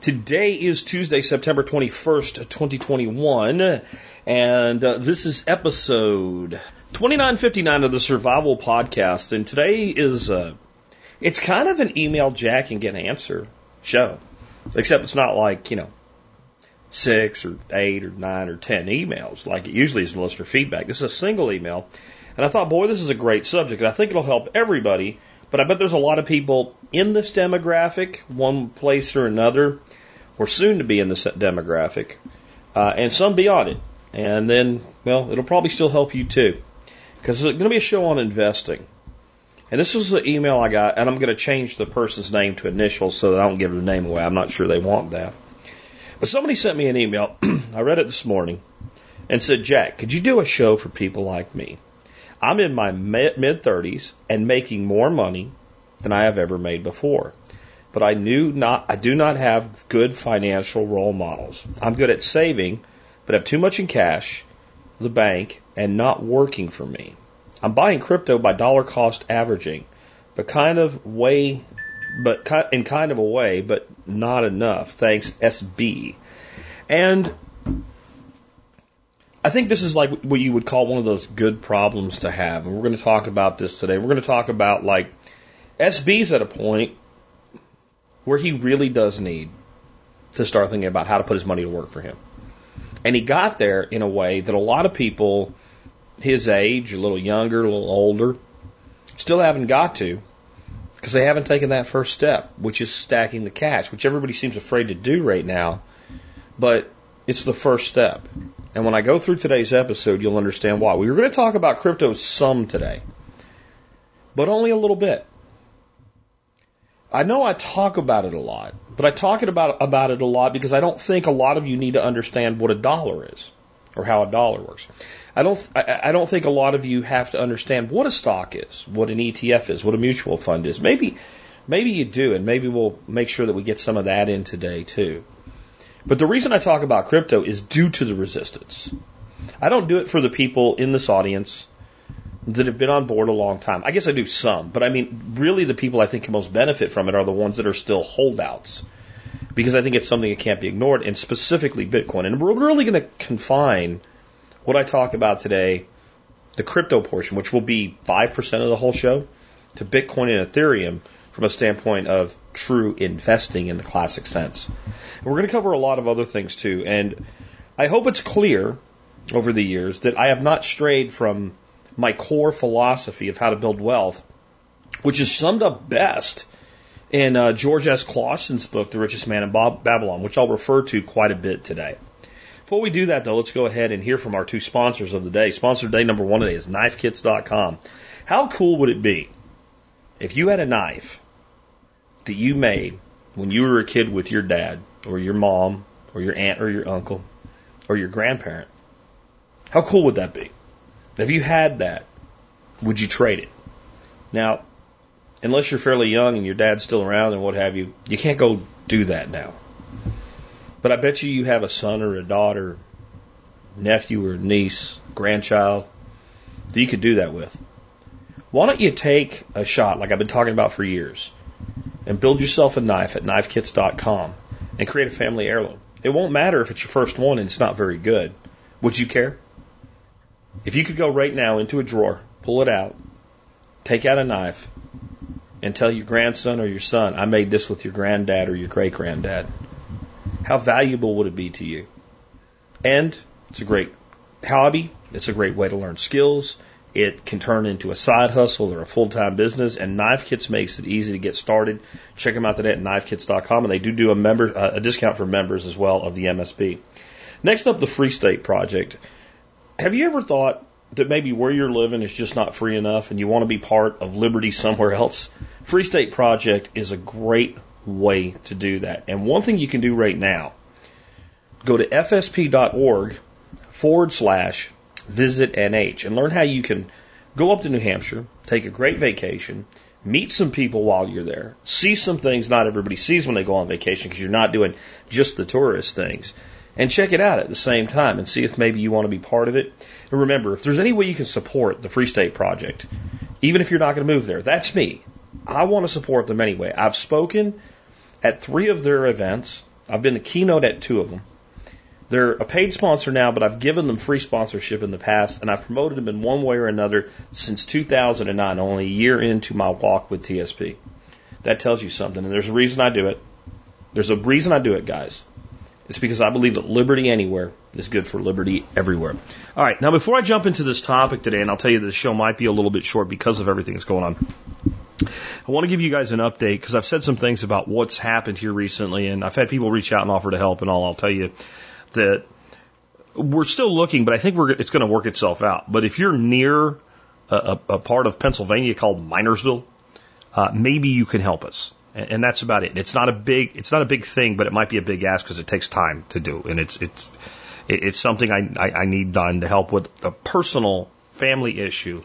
Today is Tuesday, September 21st, 2021, and uh, this is episode 2959 of the Survival Podcast. And today is, uh, it's kind of an email Jack and get an answer show, except it's not like, you know, six or eight or nine or ten emails like it usually is unless for feedback. This is a single email. And I thought, boy, this is a great subject. And I think it'll help everybody. But I bet there's a lot of people in this demographic, one place or another, or soon to be in this demographic, uh, and some beyond it. And then, well, it'll probably still help you too. Because it's going to be a show on investing. And this was the email I got, and I'm going to change the person's name to initials so that I don't give their name away. I'm not sure they want that. But somebody sent me an email. I read it this morning and said, Jack, could you do a show for people like me? I'm in my mid 30s and making more money than I have ever made before. But I knew not, I do not have good financial role models. I'm good at saving, but have too much in cash, the bank, and not working for me. I'm buying crypto by dollar cost averaging, but kind of way, but in kind of a way, but not enough. Thanks, SB. And I think this is like what you would call one of those good problems to have. And we're going to talk about this today. We're going to talk about like SB's at a point where he really does need to start thinking about how to put his money to work for him. And he got there in a way that a lot of people his age, a little younger, a little older, still haven't got to because they haven't taken that first step, which is stacking the cash, which everybody seems afraid to do right now. But it's the first step. And when I go through today's episode, you'll understand why. We were going to talk about crypto some today, but only a little bit. I know I talk about it a lot, but I talk it about, about it a lot because I don't think a lot of you need to understand what a dollar is or how a dollar works. I don't, I, I don't think a lot of you have to understand what a stock is, what an ETF is, what a mutual fund is. Maybe, maybe you do, and maybe we'll make sure that we get some of that in today too. But the reason I talk about crypto is due to the resistance. I don't do it for the people in this audience that have been on board a long time. I guess I do some, but I mean, really the people I think can most benefit from it are the ones that are still holdouts. Because I think it's something that can't be ignored, and specifically Bitcoin. And we're really going to confine what I talk about today, the crypto portion, which will be 5% of the whole show, to Bitcoin and Ethereum from a standpoint of true investing in the classic sense. And we're going to cover a lot of other things too. And I hope it's clear over the years that I have not strayed from my core philosophy of how to build wealth, which is summed up best in uh, George S. Clason's book, The Richest Man in Bob- Babylon, which I'll refer to quite a bit today. Before we do that, though, let's go ahead and hear from our two sponsors of the day. Sponsor day number one today is KnifeKits.com. How cool would it be if you had a knife that you made when you were a kid with your dad, or your mom, or your aunt, or your uncle, or your grandparent? How cool would that be? If you had that, would you trade it? Now, unless you're fairly young and your dad's still around and what have you, you can't go do that now. But I bet you you have a son or a daughter, nephew or niece, grandchild that you could do that with. Why don't you take a shot, like I've been talking about for years, and build yourself a knife at knifekits.com and create a family heirloom? It won't matter if it's your first one and it's not very good. Would you care? If you could go right now into a drawer, pull it out, take out a knife, and tell your grandson or your son, I made this with your granddad or your great granddad. How valuable would it be to you? And it's a great hobby. It's a great way to learn skills. It can turn into a side hustle or a full-time business, and Knife Kits makes it easy to get started. Check them out today at knifekits.com, and they do do a member uh, a discount for members as well of the MSB. Next up, the Free State Project. Have you ever thought that maybe where you're living is just not free enough, and you want to be part of liberty somewhere else? Free State Project is a great way to do that. And one thing you can do right now, go to fsp.org forward slash visit NH and learn how you can go up to New Hampshire, take a great vacation, meet some people while you're there, see some things not everybody sees when they go on vacation because you're not doing just the tourist things, and check it out at the same time and see if maybe you want to be part of it. And remember, if there's any way you can support the Free State Project, even if you're not going to move there, that's me. I want to support them anyway. I've spoken at three of their events. I've been the keynote at two of them. They're a paid sponsor now, but I've given them free sponsorship in the past, and I've promoted them in one way or another since 2009, only a year into my walk with TSP. That tells you something, and there's a reason I do it. There's a reason I do it, guys. It's because I believe that liberty anywhere is good for liberty everywhere. All right, now before I jump into this topic today, and I'll tell you the show might be a little bit short because of everything that's going on. I want to give you guys an update because I've said some things about what's happened here recently, and I've had people reach out and offer to help and all. I'll tell you that we're still looking, but I think we're, it's going to work itself out. But if you're near a, a part of Pennsylvania called Minersville, uh, maybe you can help us. And, that's about it. It's not a big, it's not a big thing, but it might be a big ask because it takes time to do. And it's, it's, it's something I, I, I need done to help with a personal family issue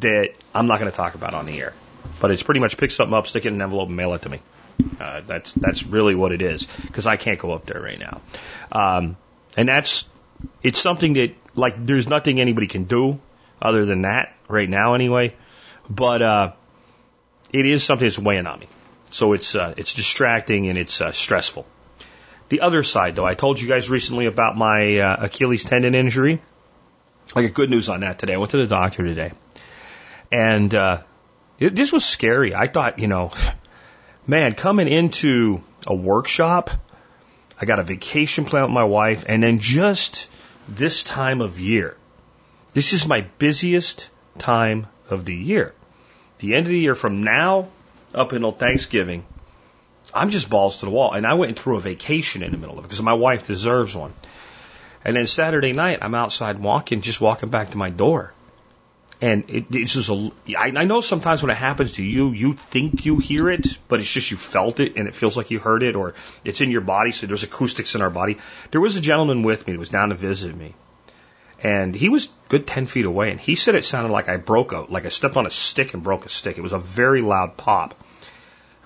that I'm not going to talk about on the air. But it's pretty much pick something up, stick it in an envelope, and mail it to me. Uh, that's that's really what it is because I can't go up there right now, um, and that's it's something that like there's nothing anybody can do other than that right now anyway, but uh, it is something that's weighing on me. So it's uh, it's distracting and it's uh, stressful. The other side, though, I told you guys recently about my uh, Achilles tendon injury. I got good news on that today. I went to the doctor today, and uh, it, this was scary. I thought, you know, man, coming into a workshop, I got a vacation plan with my wife, and then just this time of year, this is my busiest time of the year. The end of the year from now up until Thanksgiving, I'm just balls to the wall. And I went through a vacation in the middle of it because my wife deserves one. And then Saturday night, I'm outside walking, just walking back to my door. And it, it's just a, I, I know sometimes when it happens to you, you think you hear it, but it's just you felt it and it feels like you heard it or it's in your body. So there's acoustics in our body. There was a gentleman with me that was down to visit me and he was good 10 feet away and he said it sounded like I broke a, like I stepped on a stick and broke a stick. It was a very loud pop.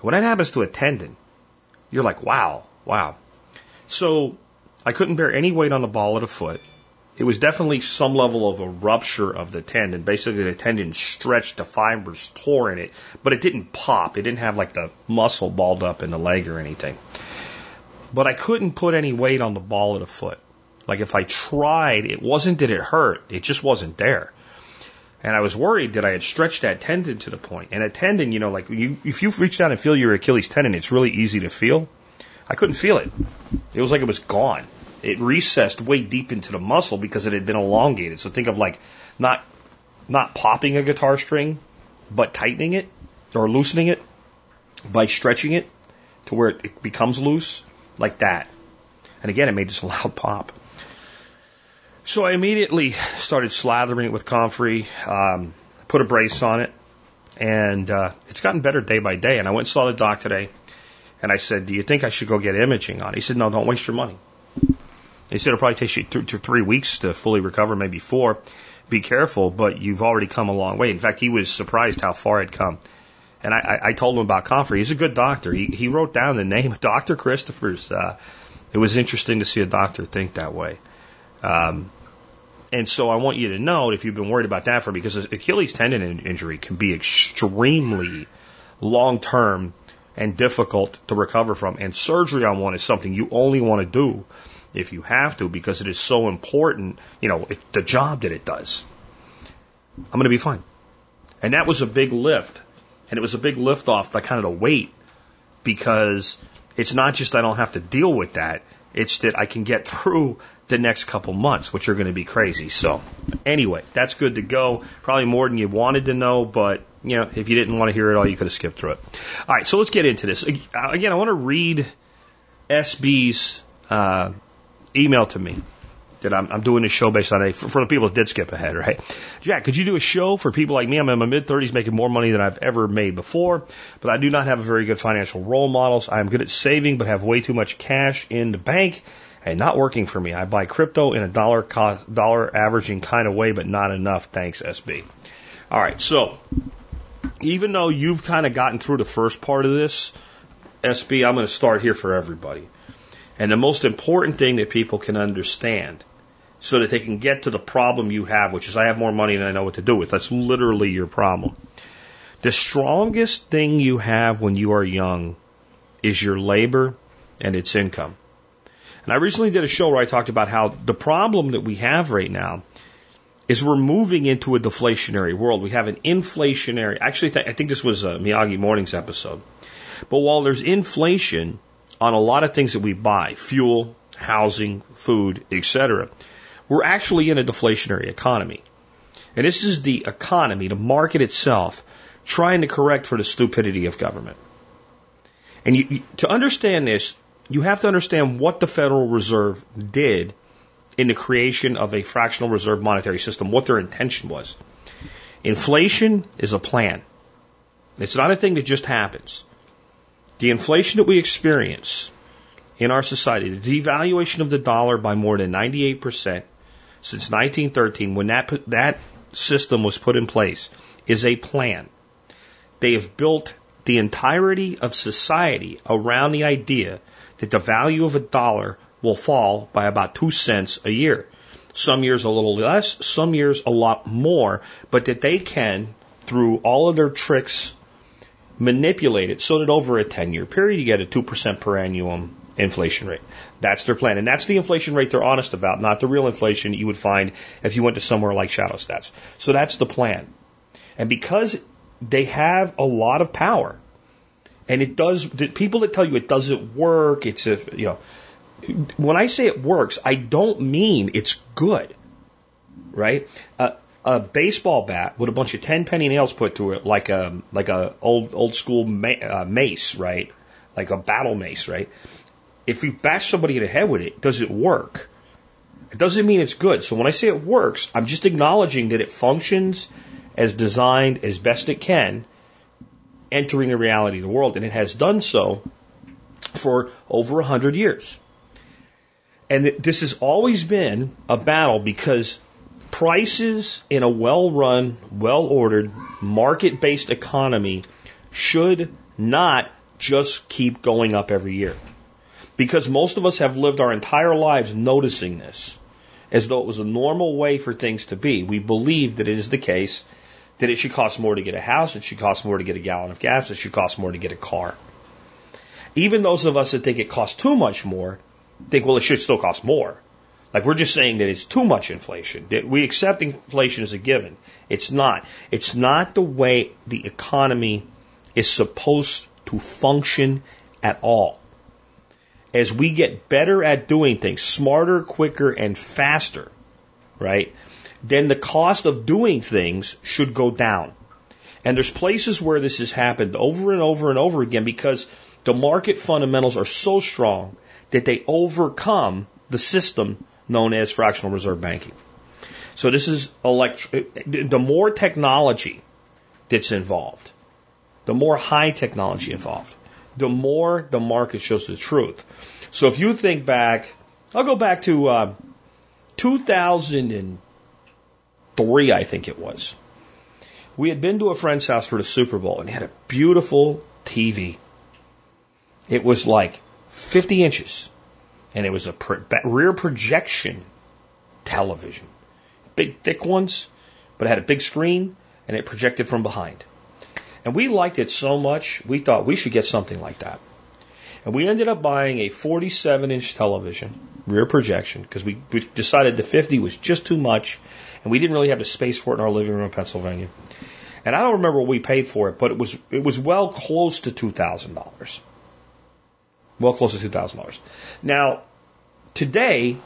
When that happens to a tendon, you're like, wow, wow. So I couldn't bear any weight on the ball of the foot. It was definitely some level of a rupture of the tendon. Basically, the tendon stretched, the fibers tore in it, but it didn't pop. It didn't have like the muscle balled up in the leg or anything. But I couldn't put any weight on the ball of the foot. Like if I tried, it wasn't that it hurt, it just wasn't there. And I was worried that I had stretched that tendon to the point. And a tendon, you know, like you, if you reach down and feel your Achilles tendon, it's really easy to feel. I couldn't feel it. It was like it was gone it recessed way deep into the muscle because it had been elongated. So think of like not not popping a guitar string, but tightening it or loosening it by stretching it to where it becomes loose, like that. And again, it made this loud pop. So I immediately started slathering it with comfrey, um, put a brace on it, and uh, it's gotten better day by day. And I went and saw the doc today, and I said, "Do you think I should go get imaging on it?" He said, "No, don't waste your money. He said it'll probably take you three weeks to fully recover, maybe four. Be careful, but you've already come a long way. In fact, he was surprised how far I'd come. And I, I told him about Comfrey. He's a good doctor. He, he wrote down the name Dr. Christopher's. Uh, it was interesting to see a doctor think that way. Um, and so I want you to know if you've been worried about that for because Achilles tendon injury can be extremely long term and difficult to recover from. And surgery on one is something you only want to do if you have to because it is so important, you know, it, the job that it does. I'm going to be fine. And that was a big lift. And it was a big lift off the kind of the weight because it's not just I don't have to deal with that. It's that I can get through the next couple months, which are going to be crazy. So anyway, that's good to go. Probably more than you wanted to know, but you know, if you didn't want to hear it all, you could have skipped through it. All right, so let's get into this. Again, I want to read SB's uh, email to me that I'm, I'm doing a show based on a, for, for the people that did skip ahead, right? Jack, could you do a show for people like me? I'm in my mid 30s making more money than I've ever made before, but I do not have a very good financial role models. I am good at saving, but have way too much cash in the bank Hey, not working for me. I buy crypto in a dollar cost, dollar averaging kind of way, but not enough. Thanks, SB. All right. So even though you've kind of gotten through the first part of this, SB, I'm going to start here for everybody. And the most important thing that people can understand so that they can get to the problem you have, which is I have more money than I know what to do with. That's literally your problem. The strongest thing you have when you are young is your labor and its income. And I recently did a show where I talked about how the problem that we have right now is we're moving into a deflationary world. We have an inflationary, actually, I think this was a Miyagi Mornings episode. But while there's inflation on a lot of things that we buy, fuel, housing, food, etc., we're actually in a deflationary economy. And this is the economy, the market itself, trying to correct for the stupidity of government. And you, to understand this, you have to understand what the Federal Reserve did in the creation of a fractional reserve monetary system, what their intention was. Inflation is a plan. It's not a thing that just happens. The inflation that we experience in our society, the devaluation of the dollar by more than 98% since 1913, when that, that system was put in place, is a plan. They have built the entirety of society around the idea that the value of a dollar will fall by about two cents a year. Some years a little less, some years a lot more, but that they can, through all of their tricks, manipulate it so that over a 10 year period you get a 2% per annum inflation rate. That's their plan. And that's the inflation rate they're honest about, not the real inflation you would find if you went to somewhere like Shadow Stats. So that's the plan. And because they have a lot of power, and it does, the people that tell you it doesn't work, it's a, you know, when I say it works, I don't mean it's good, right? Uh, a baseball bat with a bunch of ten penny nails put through it, like a like a old old school ma- uh, mace, right? Like a battle mace, right? If you bash somebody in the head with it, does it work? It doesn't mean it's good. So when I say it works, I'm just acknowledging that it functions as designed as best it can, entering the reality of the world, and it has done so for over a hundred years. And this has always been a battle because prices in a well run, well ordered, market based economy should not just keep going up every year. Because most of us have lived our entire lives noticing this as though it was a normal way for things to be. We believe that it is the case that it should cost more to get a house, it should cost more to get a gallon of gas, it should cost more to get a car. Even those of us that think it costs too much more think, well, it should still cost more. Like we're just saying that it's too much inflation. That we accept inflation as a given. It's not. It's not the way the economy is supposed to function at all. As we get better at doing things, smarter, quicker, and faster, right? Then the cost of doing things should go down. And there's places where this has happened over and over and over again because the market fundamentals are so strong that they overcome the system known as fractional reserve banking. So this is elect- the more technology that's involved, the more high technology involved, the more the market shows the truth. So if you think back, I'll go back to uh, 2003, I think it was. We had been to a friend's house for the Super Bowl and he had a beautiful TV. It was like 50 inches. And it was a rear projection television. Big, thick ones, but it had a big screen and it projected from behind. And we liked it so much, we thought we should get something like that. And we ended up buying a 47 inch television, rear projection, because we, we decided the 50 was just too much and we didn't really have the space for it in our living room in Pennsylvania. And I don't remember what we paid for it, but it was, it was well close to $2,000. Well close to $2,000. Now, today,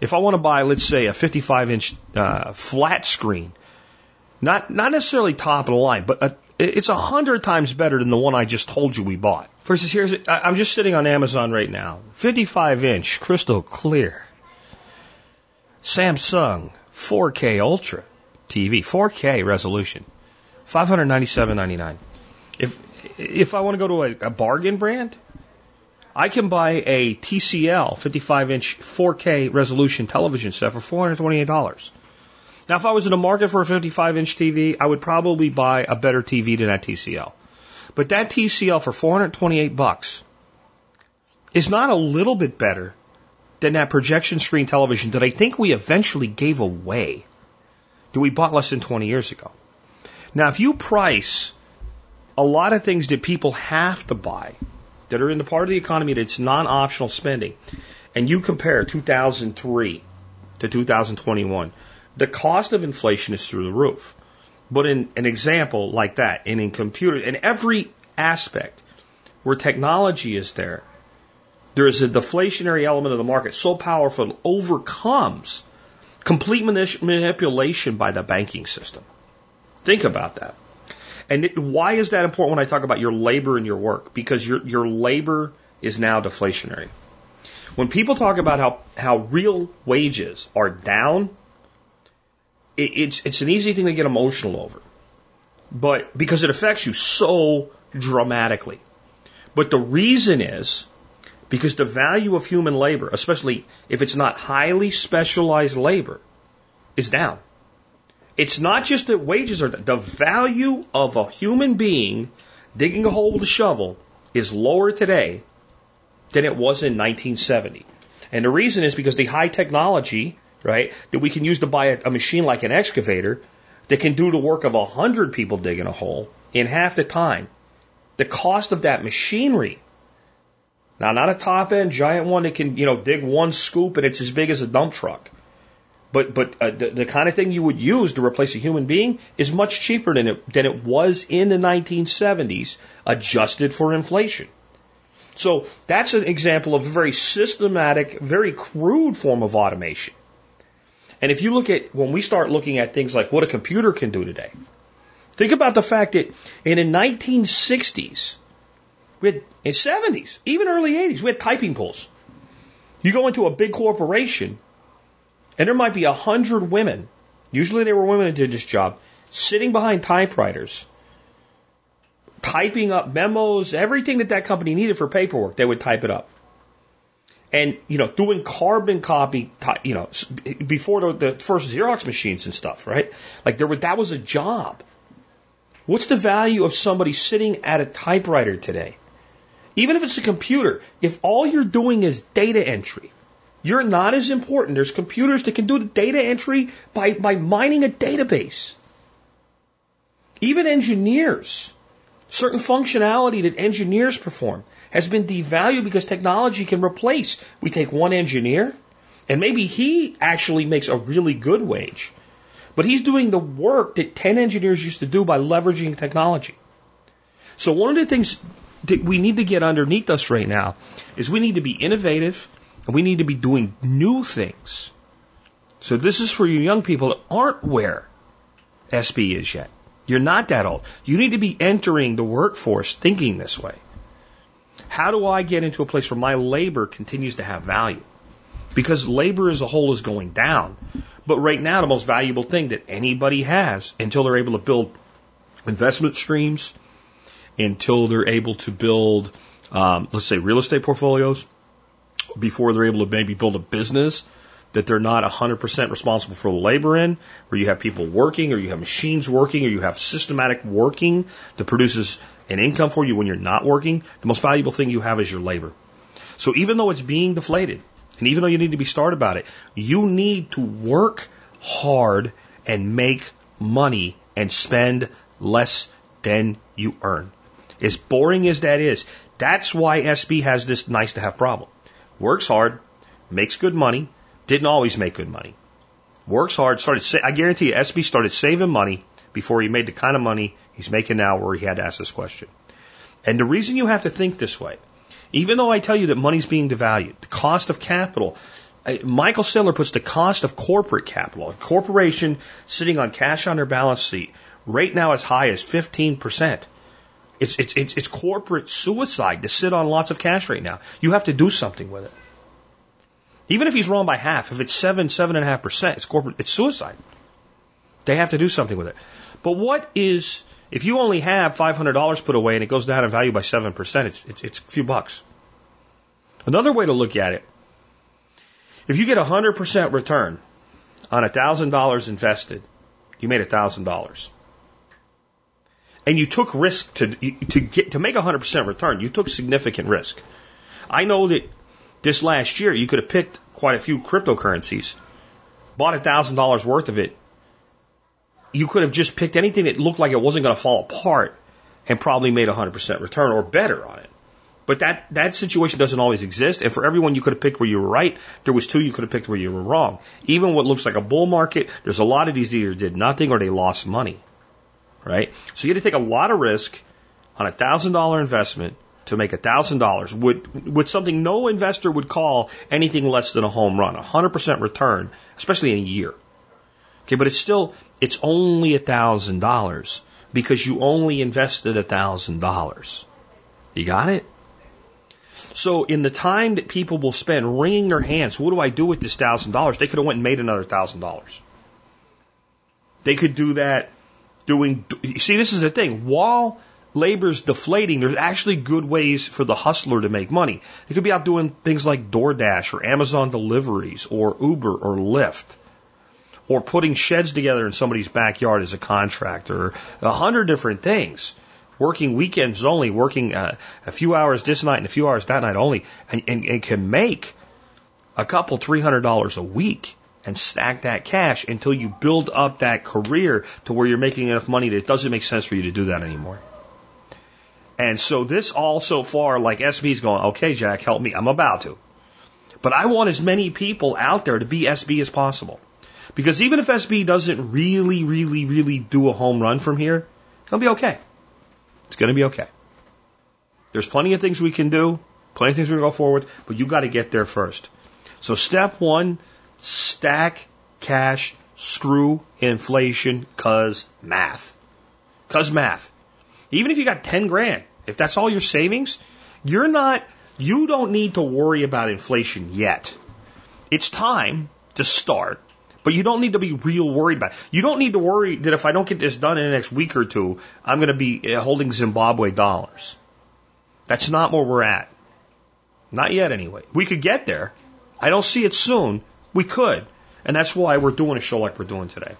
if I want to buy, let's say, a 55 inch uh, flat screen, not, not necessarily top of the line, but a, it's a hundred times better than the one I just told you we bought. Instance, here's, I'm just sitting on Amazon right now. 55 inch, crystal clear. Samsung 4K Ultra TV, 4K resolution, 597.99. If if I want to go to a, a bargain brand, I can buy a TCL 55 inch 4K resolution television set for $428. Now, if I was in the market for a 55 inch TV, I would probably buy a better TV than that TCL. But that TCL for 428 bucks is not a little bit better than that projection screen television that I think we eventually gave away that we bought less than 20 years ago. Now, if you price a lot of things that people have to buy that are in the part of the economy that's non optional spending, and you compare 2003 to 2021, the cost of inflation is through the roof. But in an example like that, and in computer, in every aspect where technology is there, there is a deflationary element of the market so powerful it overcomes complete manipulation by the banking system. Think about that. And it, why is that important when I talk about your labor and your work? Because your, your labor is now deflationary. When people talk about how, how real wages are down, it, it's, it's an easy thing to get emotional over. But because it affects you so dramatically. But the reason is because the value of human labor, especially if it's not highly specialized labor, is down. It's not just that wages are down. The value of a human being digging a hole with a shovel is lower today than it was in 1970. And the reason is because the high technology, right, that we can use to buy a, a machine like an excavator that can do the work of a hundred people digging a hole in half the time. The cost of that machinery, now not a top end giant one that can, you know, dig one scoop and it's as big as a dump truck. But but uh, the, the kind of thing you would use to replace a human being is much cheaper than it than it was in the 1970s, adjusted for inflation. So that's an example of a very systematic, very crude form of automation. And if you look at when we start looking at things like what a computer can do today, think about the fact that in the 1960s, we had in 70s, even early 80s, we had typing pools. You go into a big corporation and there might be a hundred women, usually they were women that did this job, sitting behind typewriters, typing up memos, everything that that company needed for paperwork, they would type it up. And, you know, doing carbon copy, you know, before the, the first Xerox machines and stuff, right? Like there were, that was a job. What's the value of somebody sitting at a typewriter today? Even if it's a computer, if all you're doing is data entry, you're not as important. There's computers that can do the data entry by, by mining a database. Even engineers, certain functionality that engineers perform has been devalued because technology can replace. We take one engineer, and maybe he actually makes a really good wage, but he's doing the work that 10 engineers used to do by leveraging technology. So one of the things we need to get underneath us right now is we need to be innovative and we need to be doing new things. So this is for you young people that aren't where SB is yet. You're not that old. You need to be entering the workforce thinking this way. How do I get into a place where my labor continues to have value? Because labor as a whole is going down. But right now, the most valuable thing that anybody has until they're able to build investment streams, until they're able to build, um, let's say, real estate portfolios, before they're able to maybe build a business that they're not 100% responsible for the labor in, where you have people working or you have machines working or you have systematic working that produces an income for you when you're not working, the most valuable thing you have is your labor. So even though it's being deflated, and even though you need to be smart about it, you need to work hard and make money and spend less than you earn. As boring as that is, that's why SB has this nice to have problem works hard, makes good money, didn't always make good money. Works hard, started, sa- I guarantee you, SB started saving money before he made the kind of money he's making now where he had to ask this question. And the reason you have to think this way, even though I tell you that money's being devalued, the cost of capital, uh, Michael Saylor puts the cost of corporate capital, a corporation sitting on cash on their balance sheet, right now as high as 15%. It's, it's, it's, it's corporate suicide to sit on lots of cash right now. You have to do something with it. Even if he's wrong by half, if it's seven, seven and a half percent, it's corporate, it's suicide. They have to do something with it. But what is, if you only have $500 put away and it goes down in value by 7%, it's, it's, it's a few bucks. Another way to look at it, if you get a 100% return on $1,000 invested, you made $1,000. And you took risk to, to get, to make a 100% return, you took significant risk. I know that this last year you could have picked quite a few cryptocurrencies, bought a $1,000 worth of it. You could have just picked anything that looked like it wasn't going to fall apart and probably made a 100% return or better on it. But that, that situation doesn't always exist. And for everyone you could have picked where you were right, there was two you could have picked where you were wrong. Even what looks like a bull market, there's a lot of these that either did nothing or they lost money. Right? So you had to take a lot of risk on a thousand dollar investment to make a thousand dollars with, with something no investor would call anything less than a home run, a hundred percent return, especially in a year. Okay, but it's still, it's only a thousand dollars because you only invested a thousand dollars. You got it? So in the time that people will spend wringing their hands, what do I do with this thousand dollars? They could have went and made another thousand dollars. They could do that doing. You see, this is the thing. While labor's deflating, there's actually good ways for the hustler to make money. They could be out doing things like DoorDash or Amazon deliveries or Uber or Lyft or putting sheds together in somebody's backyard as a contractor, a hundred different things working weekends only, working uh, a few hours this night and a few hours that night only, and, and, and can make a couple, three hundred dollars a week and stack that cash until you build up that career to where you're making enough money that it doesn't make sense for you to do that anymore. And so this all so far, like SB's going, okay, Jack, help me. I'm about to. But I want as many people out there to be SB as possible. Because even if SB doesn't really, really, really do a home run from here, it's going to be okay. It's going to be okay. There's plenty of things we can do, plenty of things we can go forward, but you got to get there first. So step one, stack cash, screw inflation, cause math. Cause math. Even if you got 10 grand, if that's all your savings, you're not, you don't need to worry about inflation yet. It's time to start but you don't need to be real worried about it. You don't need to worry that if I don't get this done in the next week or two, I'm going to be uh, holding Zimbabwe dollars. That's not where we're at. Not yet, anyway. We could get there. I don't see it soon. We could. And that's why we're doing a show like we're doing today.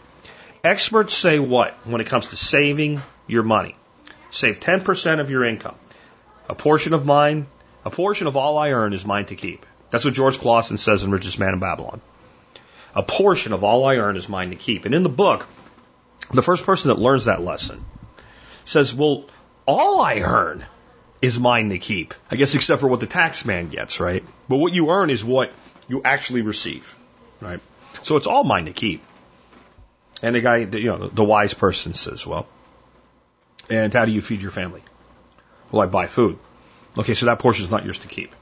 Experts say what when it comes to saving your money? Save 10% of your income. A portion of mine, a portion of all I earn is mine to keep. That's what George Clason says in Richest Man in Babylon. A portion of all I earn is mine to keep. And in the book, the first person that learns that lesson says, well, all I earn is mine to keep. I guess except for what the tax man gets, right? But what you earn is what you actually receive, right? So it's all mine to keep. And the guy, you know, the wise person says, well, and how do you feed your family? Well, I buy food. Okay, so that portion is not yours to keep.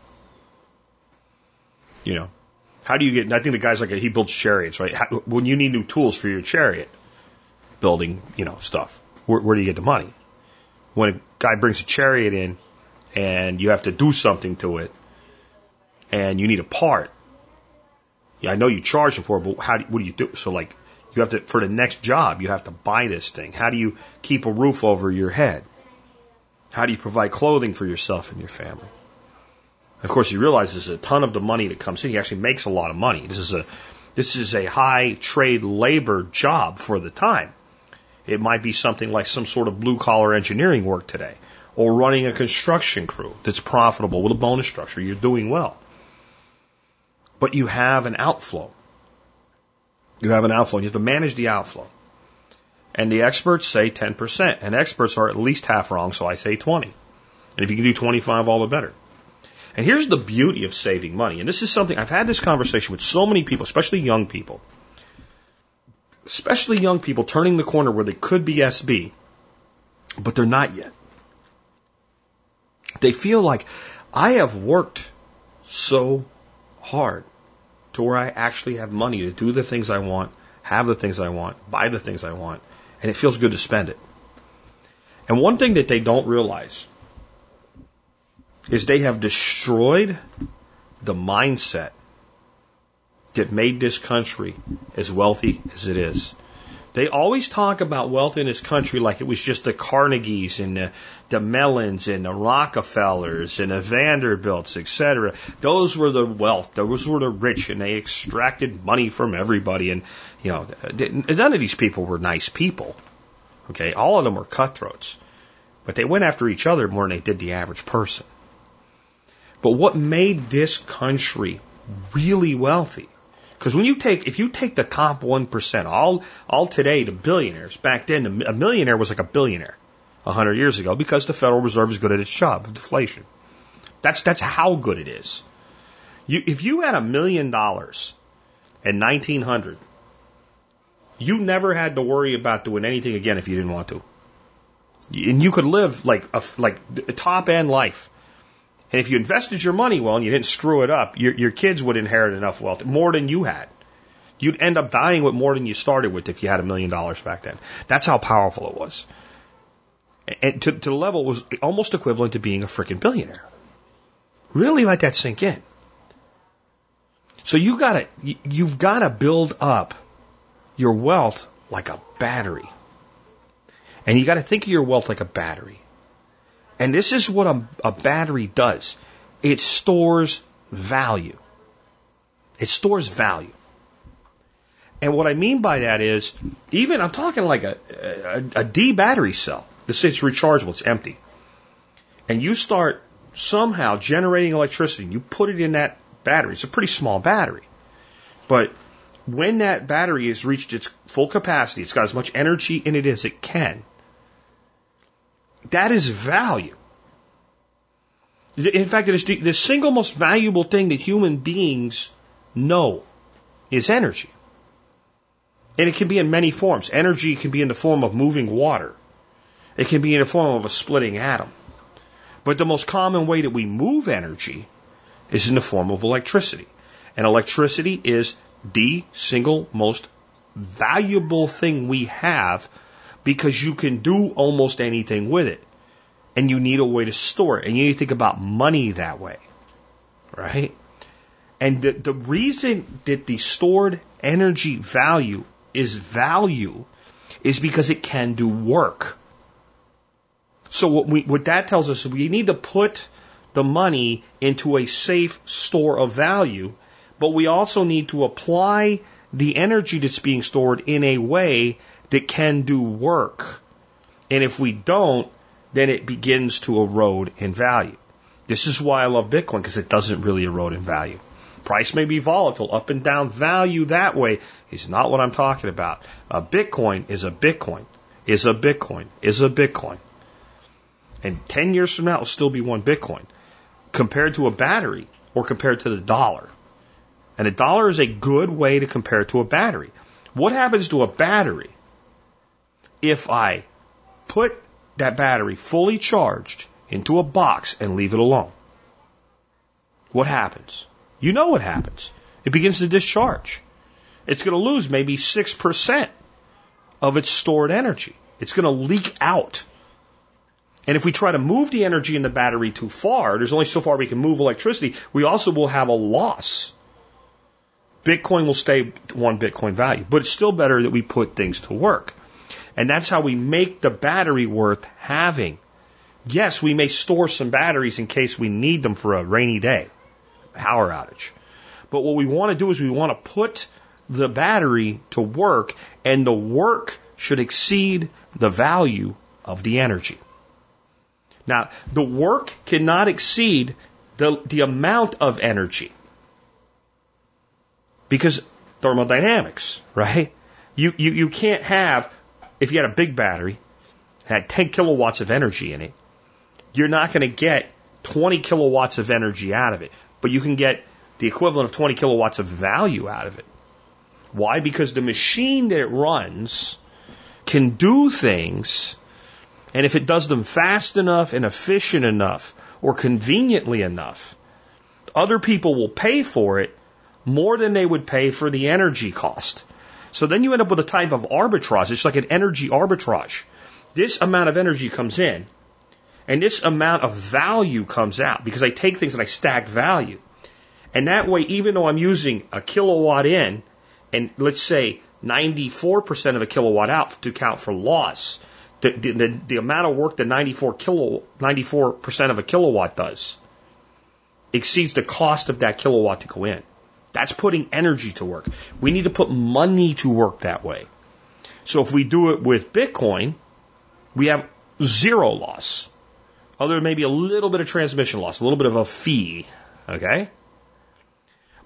You know, how do you get? I think the guy's like he builds chariots, right? How, when you need new tools for your chariot building, you know, stuff, where, where do you get the money? When a guy brings a chariot in and you have to do something to it, and you need a part, yeah, I know you charge them for it, but how? Do, what do you do? So like, you have to for the next job, you have to buy this thing. How do you keep a roof over your head? How do you provide clothing for yourself and your family? Of course, he realizes a ton of the money that comes in. He actually makes a lot of money. This is a this is a high trade labor job for the time. It might be something like some sort of blue collar engineering work today, or running a construction crew that's profitable with a bonus structure. You're doing well, but you have an outflow. You have an outflow, and you have to manage the outflow. And the experts say 10%, and experts are at least half wrong, so I say 20. And if you can do 25, all the better. And here's the beauty of saving money. And this is something I've had this conversation with so many people, especially young people. Especially young people turning the corner where they could be SB, but they're not yet. They feel like I have worked so hard to where I actually have money to do the things I want, have the things I want, buy the things I want, and it feels good to spend it. And one thing that they don't realize is they have destroyed the mindset that made this country as wealthy as it is. They always talk about wealth in this country like it was just the Carnegies and the, the Mellons and the Rockefellers and the Vanderbilts, etc. Those were the wealth. Those were the rich, and they extracted money from everybody. And you know, none of these people were nice people. Okay, all of them were cutthroats, but they went after each other more than they did the average person. But what made this country really wealthy because when you take, if you take the top 1%, all, all today the billionaires, back then a millionaire was like a billionaire a hundred years ago because the Federal Reserve is good at its job of deflation. That's, that's how good it is. You, if you had a million dollars in 1900, you never had to worry about doing anything again if you didn't want to. And you could live like a, like a top end life. And if you invested your money well and you didn't screw it up, your, your kids would inherit enough wealth, more than you had. You'd end up dying with more than you started with if you had a million dollars back then. That's how powerful it was. And to, to the level was almost equivalent to being a freaking billionaire. Really let that sink in. So you gotta, you've gotta build up your wealth like a battery. And you gotta think of your wealth like a battery. And this is what a, a battery does. It stores value. It stores value. And what I mean by that is, even I'm talking like a, a, a D battery cell. This is rechargeable, it's empty. And you start somehow generating electricity, you put it in that battery. It's a pretty small battery. But when that battery has reached its full capacity, it's got as much energy in it as it can, that is value. In fact, it is the, single most valuable thing that human beings know is energy. And it can be in many forms. Energy can be in the form of moving water. It can be in the form of a splitting atom. But the most common way that we move energy is in the form of electricity. And electricity is the single most valuable thing we have because you can do almost anything with it. And you need a way to store it. And you need to think about money that way. Right? And the, the reason that the stored energy value is value is because it can do work. So what, we, what that tells us is we need to put the money into a safe store of value, but we also need to apply the energy that's being stored in a way that can do work. And if we don't, then it begins to erode in value. This is why I love Bitcoin because it doesn't really erode in value. Price may be volatile, up and down. Value that way is not what I'm talking about. A Bitcoin is a Bitcoin, is a Bitcoin, is a Bitcoin. And 10 years from now, it'll still be one Bitcoin compared to a battery or compared to the dollar. And a dollar is a good way to compare to a battery. What happens to a battery if I put that battery fully charged into a box and leave it alone? What happens? You know what happens. It begins to discharge. It's going to lose maybe 6% of its stored energy. It's going to leak out. And if we try to move the energy in the battery too far, there's only so far we can move electricity, we also will have a loss. Bitcoin will stay one Bitcoin value, but it's still better that we put things to work. And that's how we make the battery worth having. Yes, we may store some batteries in case we need them for a rainy day, power outage. But what we want to do is we want to put the battery to work, and the work should exceed the value of the energy. Now, the work cannot exceed the, the amount of energy because thermodynamics, right? You, you, you can't have if you had a big battery, had 10 kilowatts of energy in it, you're not going to get 20 kilowatts of energy out of it, but you can get the equivalent of 20 kilowatts of value out of it. Why? Because the machine that it runs can do things, and if it does them fast enough and efficient enough or conveniently enough, other people will pay for it more than they would pay for the energy cost. So then you end up with a type of arbitrage. It's like an energy arbitrage. This amount of energy comes in, and this amount of value comes out because I take things and I stack value. And that way, even though I'm using a kilowatt in, and let's say 94% of a kilowatt out to account for loss. The, the, the amount of work that 94 kilo, 94% of a kilowatt does exceeds the cost of that kilowatt to go in. That's putting energy to work. We need to put money to work that way. So if we do it with Bitcoin, we have zero loss. Other than maybe a little bit of transmission loss, a little bit of a fee. Okay?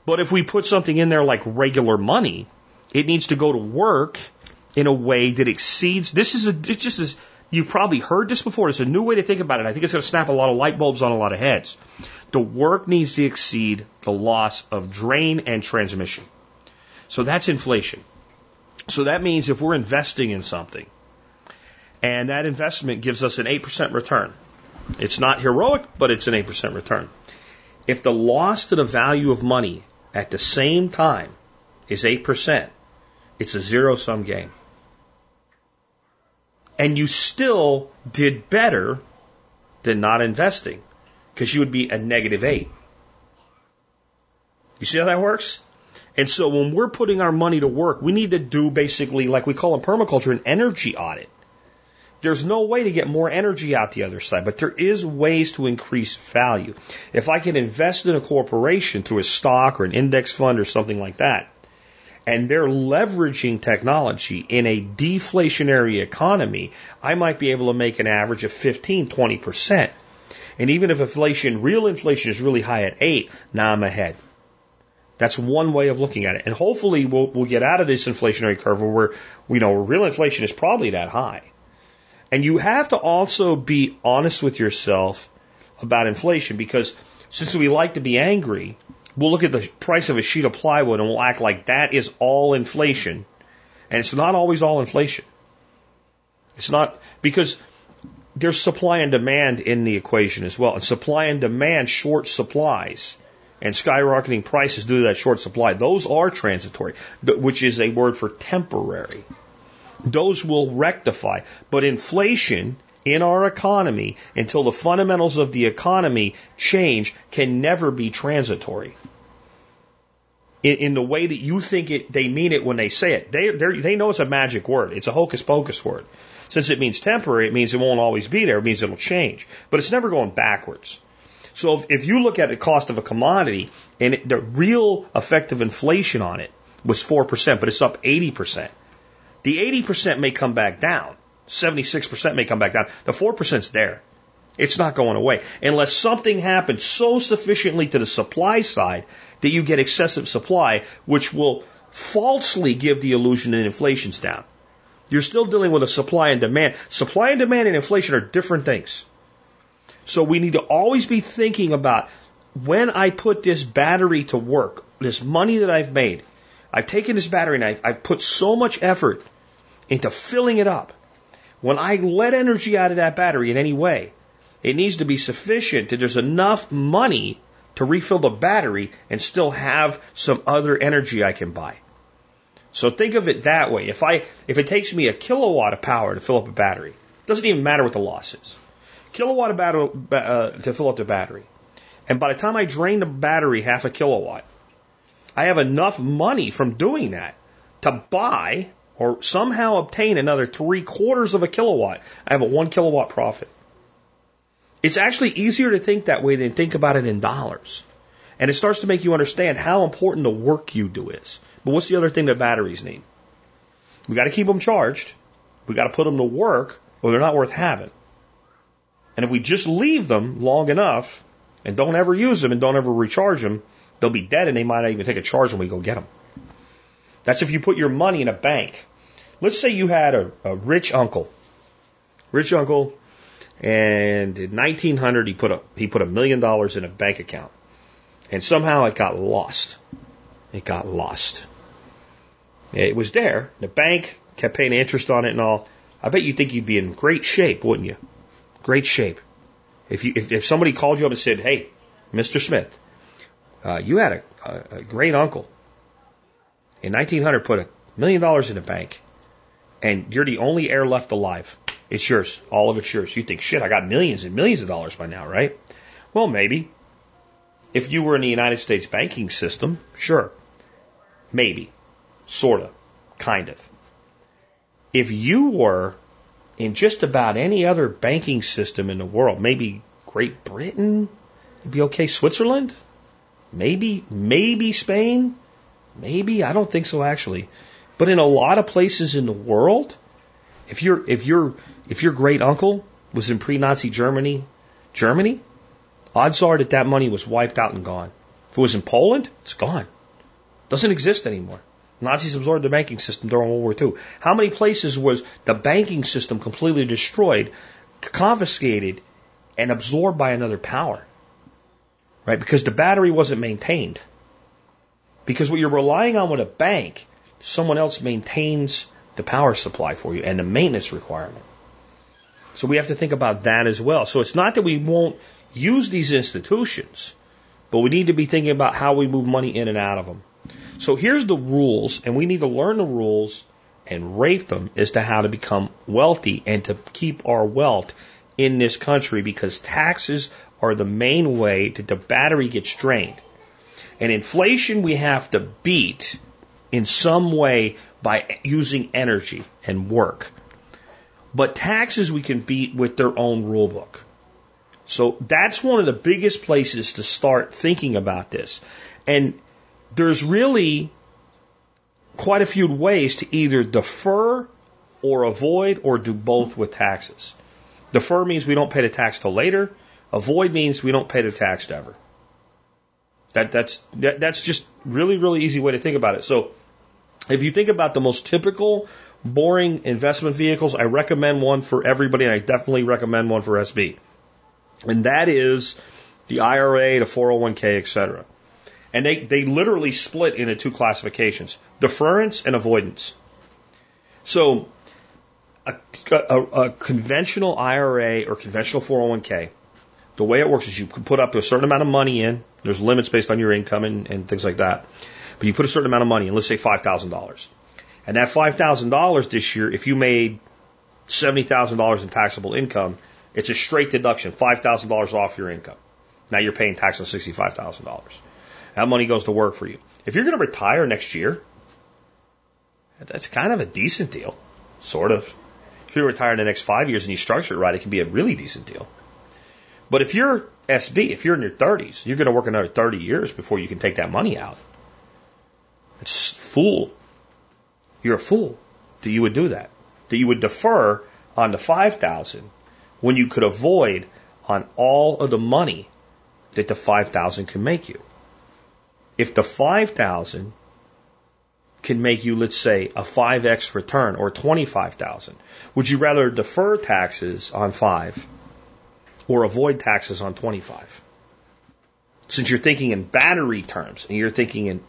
But if we put something in there like regular money, it needs to go to work in a way that exceeds. This is a, it's just as, you've probably heard this before. It's a new way to think about it. I think it's going to snap a lot of light bulbs on a lot of heads. The work needs to exceed the loss of drain and transmission. So that's inflation. So that means if we're investing in something and that investment gives us an 8% return, it's not heroic, but it's an 8% return. If the loss to the value of money at the same time is 8%, it's a zero sum game. And you still did better than not investing because you would be a negative 8. You see how that works? And so when we're putting our money to work, we need to do basically, like we call in permaculture, an energy audit. There's no way to get more energy out the other side, but there is ways to increase value. If I can invest in a corporation through a stock or an index fund or something like that, and they're leveraging technology in a deflationary economy, I might be able to make an average of 15, 20%. And even if inflation, real inflation is really high at 8, now I'm ahead. That's one way of looking at it. And hopefully we'll, we'll get out of this inflationary curve where, you know, real inflation is probably that high. And you have to also be honest with yourself about inflation because since we like to be angry, we'll look at the price of a sheet of plywood and we'll act like that is all inflation. And it's not always all inflation. It's not because there's supply and demand in the equation as well. And supply and demand short supplies and skyrocketing prices due to that short supply. Those are transitory, which is a word for temporary. Those will rectify. But inflation in our economy, until the fundamentals of the economy change, can never be transitory. In, in the way that you think it, they mean it when they say it. They, they know it's a magic word. It's a hocus pocus word. Since it means temporary, it means it won't always be there. It means it'll change. But it's never going backwards. So if, if you look at the cost of a commodity and it, the real effective inflation on it was 4%, but it's up 80%. The 80% may come back down. 76% may come back down. The 4% is there. It's not going away unless something happens so sufficiently to the supply side that you get excessive supply, which will falsely give the illusion that inflation's down. You're still dealing with a supply and demand. Supply and demand and inflation are different things. So we need to always be thinking about when I put this battery to work, this money that I've made, I've taken this battery and I've, I've put so much effort into filling it up. When I let energy out of that battery in any way, it needs to be sufficient that there's enough money to refill the battery and still have some other energy I can buy. So think of it that way. If I if it takes me a kilowatt of power to fill up a battery, it doesn't even matter what the loss is kilowatt of battery uh, to fill up the battery. And by the time I drain the battery half a kilowatt, I have enough money from doing that to buy or somehow obtain another three quarters of a kilowatt. I have a one kilowatt profit. It's actually easier to think that way than think about it in dollars. And it starts to make you understand how important the work you do is. But what's the other thing that batteries need? We got to keep them charged. We got to put them to work, or they're not worth having. And if we just leave them long enough and don't ever use them and don't ever recharge them, they'll be dead and they might not even take a charge when we go get them. That's if you put your money in a bank. Let's say you had a, a rich uncle, rich uncle, and in 1900 he put a he put a million dollars in a bank account, and somehow it got lost. It got lost. It was there. The bank kept paying interest on it and all. I bet you think you'd be in great shape, wouldn't you? great shape. If you if, if somebody called you up and said, "Hey, Mr. Smith, uh, you had a, a, a great uncle in 1900 put a million dollars in the bank, and you're the only heir left alive. It's yours. All of it's yours. You think, shit, I got millions and millions of dollars by now, right? Well, maybe. If you were in the United States banking system, sure. Maybe. Sorta. kind of. If you were in just about any other banking system in the world, maybe Great Britain, it'd be okay. Switzerland, maybe, maybe Spain, maybe. I don't think so actually. But in a lot of places in the world, if your if your if your great uncle was in pre-Nazi Germany, Germany, odds are that that money was wiped out and gone. If it was in Poland, it's gone. Doesn't exist anymore. Nazis absorbed the banking system during World War II. How many places was the banking system completely destroyed, confiscated, and absorbed by another power? Right? Because the battery wasn't maintained. Because what you're relying on with a bank, someone else maintains the power supply for you and the maintenance requirement. So we have to think about that as well. So it's not that we won't use these institutions, but we need to be thinking about how we move money in and out of them. So here's the rules, and we need to learn the rules and rate them as to how to become wealthy and to keep our wealth in this country because taxes are the main way that the battery gets drained. And inflation we have to beat in some way by using energy and work. But taxes we can beat with their own rule book. So that's one of the biggest places to start thinking about this. And there's really quite a few ways to either defer or avoid or do both with taxes. Defer means we don't pay the tax till later. Avoid means we don't pay the tax ever. That, that's, that, that's just really, really easy way to think about it. So if you think about the most typical boring investment vehicles, I recommend one for everybody and I definitely recommend one for SB. And that is the IRA, the 401k, etc. And they, they literally split into two classifications deference and avoidance. So, a, a, a, conventional IRA or conventional 401k, the way it works is you can put up a certain amount of money in. There's limits based on your income and, and things like that. But you put a certain amount of money in, let's say $5,000. And that $5,000 this year, if you made $70,000 in taxable income, it's a straight deduction, $5,000 off your income. Now you're paying tax on $65,000. That money goes to work for you. If you're going to retire next year, that's kind of a decent deal, sort of. If you retire in the next five years and you structure it right, it can be a really decent deal. But if you're SB, if you're in your 30s, you're going to work another 30 years before you can take that money out. It's fool. You're a fool that you would do that. That you would defer on the 5,000 when you could avoid on all of the money that the 5,000 can make you if the 5,000 can make you, let's say, a 5x return or 25,000, would you rather defer taxes on 5 or avoid taxes on 25? Since you're thinking in battery terms and you're thinking in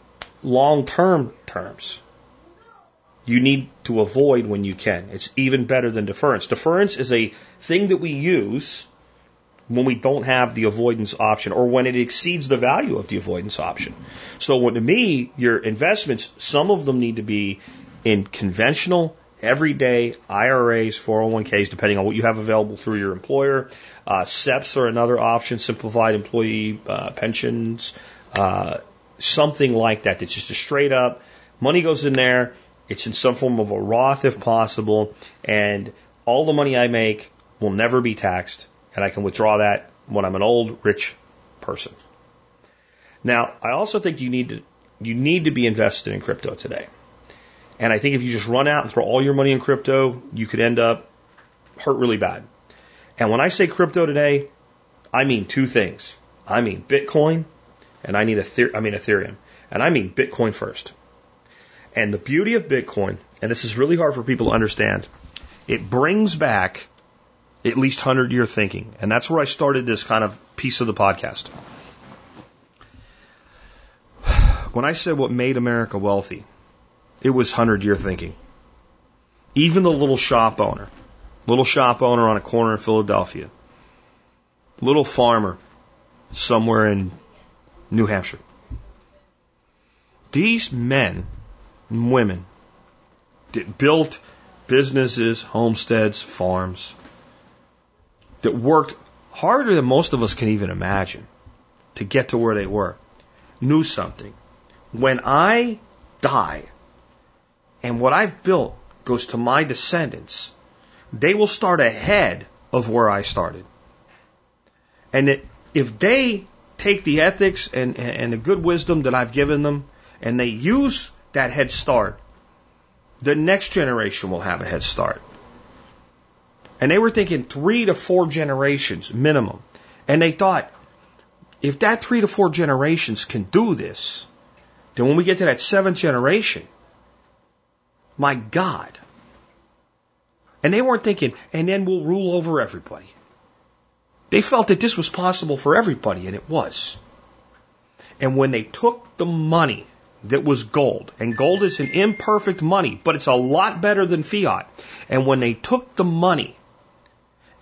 long term terms, you need to avoid when you can. It's even better than deference. Deference is a thing that we use when we don't have the avoidance option or when it exceeds the value of the avoidance option. So when, to me, your investments, some of them need to be in conventional, everyday IRAs, 401ks, depending on what you have available through your employer. Uh, SEPs are another option, simplified employee uh, pensions, uh, something like that. That's just a straight up money goes in there. It's in some form of a Roth if possible, and all the money I make will never be taxed and I can withdraw that when I'm an old rich person. Now, I also think you need to you need to be invested in crypto today. And I think if you just run out and throw all your money in crypto, you could end up hurt really bad. And when I say crypto today, I mean two things. I mean Bitcoin and I need Ether- I mean Ethereum. And I mean Bitcoin first. And the beauty of Bitcoin, and this is really hard for people to understand, it brings back at least 100 year thinking. And that's where I started this kind of piece of the podcast. When I said what made America wealthy, it was 100 year thinking. Even the little shop owner, little shop owner on a corner in Philadelphia, little farmer somewhere in New Hampshire. These men and women that built businesses, homesteads, farms, that worked harder than most of us can even imagine to get to where they were, knew something. When I die and what I've built goes to my descendants, they will start ahead of where I started. And if they take the ethics and, and the good wisdom that I've given them and they use that head start, the next generation will have a head start. And they were thinking three to four generations minimum. And they thought, if that three to four generations can do this, then when we get to that seventh generation, my God. And they weren't thinking, and then we'll rule over everybody. They felt that this was possible for everybody, and it was. And when they took the money that was gold, and gold is an imperfect money, but it's a lot better than fiat. And when they took the money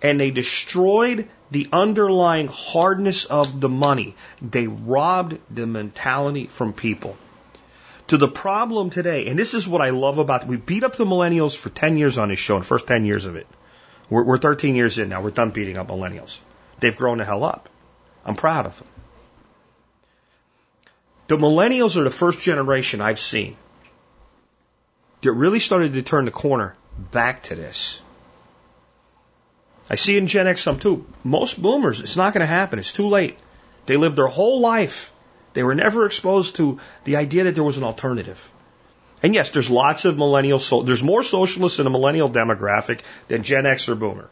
and they destroyed the underlying hardness of the money, they robbed the mentality from people. To the problem today, and this is what I love about we beat up the millennials for 10 years on this show, the first 10 years of it. We're, we're 13 years in now. We're done beating up millennials. They've grown the hell up. I'm proud of them. The millennials are the first generation I've seen that really started to turn the corner back to this. I see in Gen X some too. Most boomers, it's not going to happen. It's too late. They lived their whole life. They were never exposed to the idea that there was an alternative. And yes, there's lots of millennial, so, there's more socialists in the millennial demographic than Gen X or Boomer.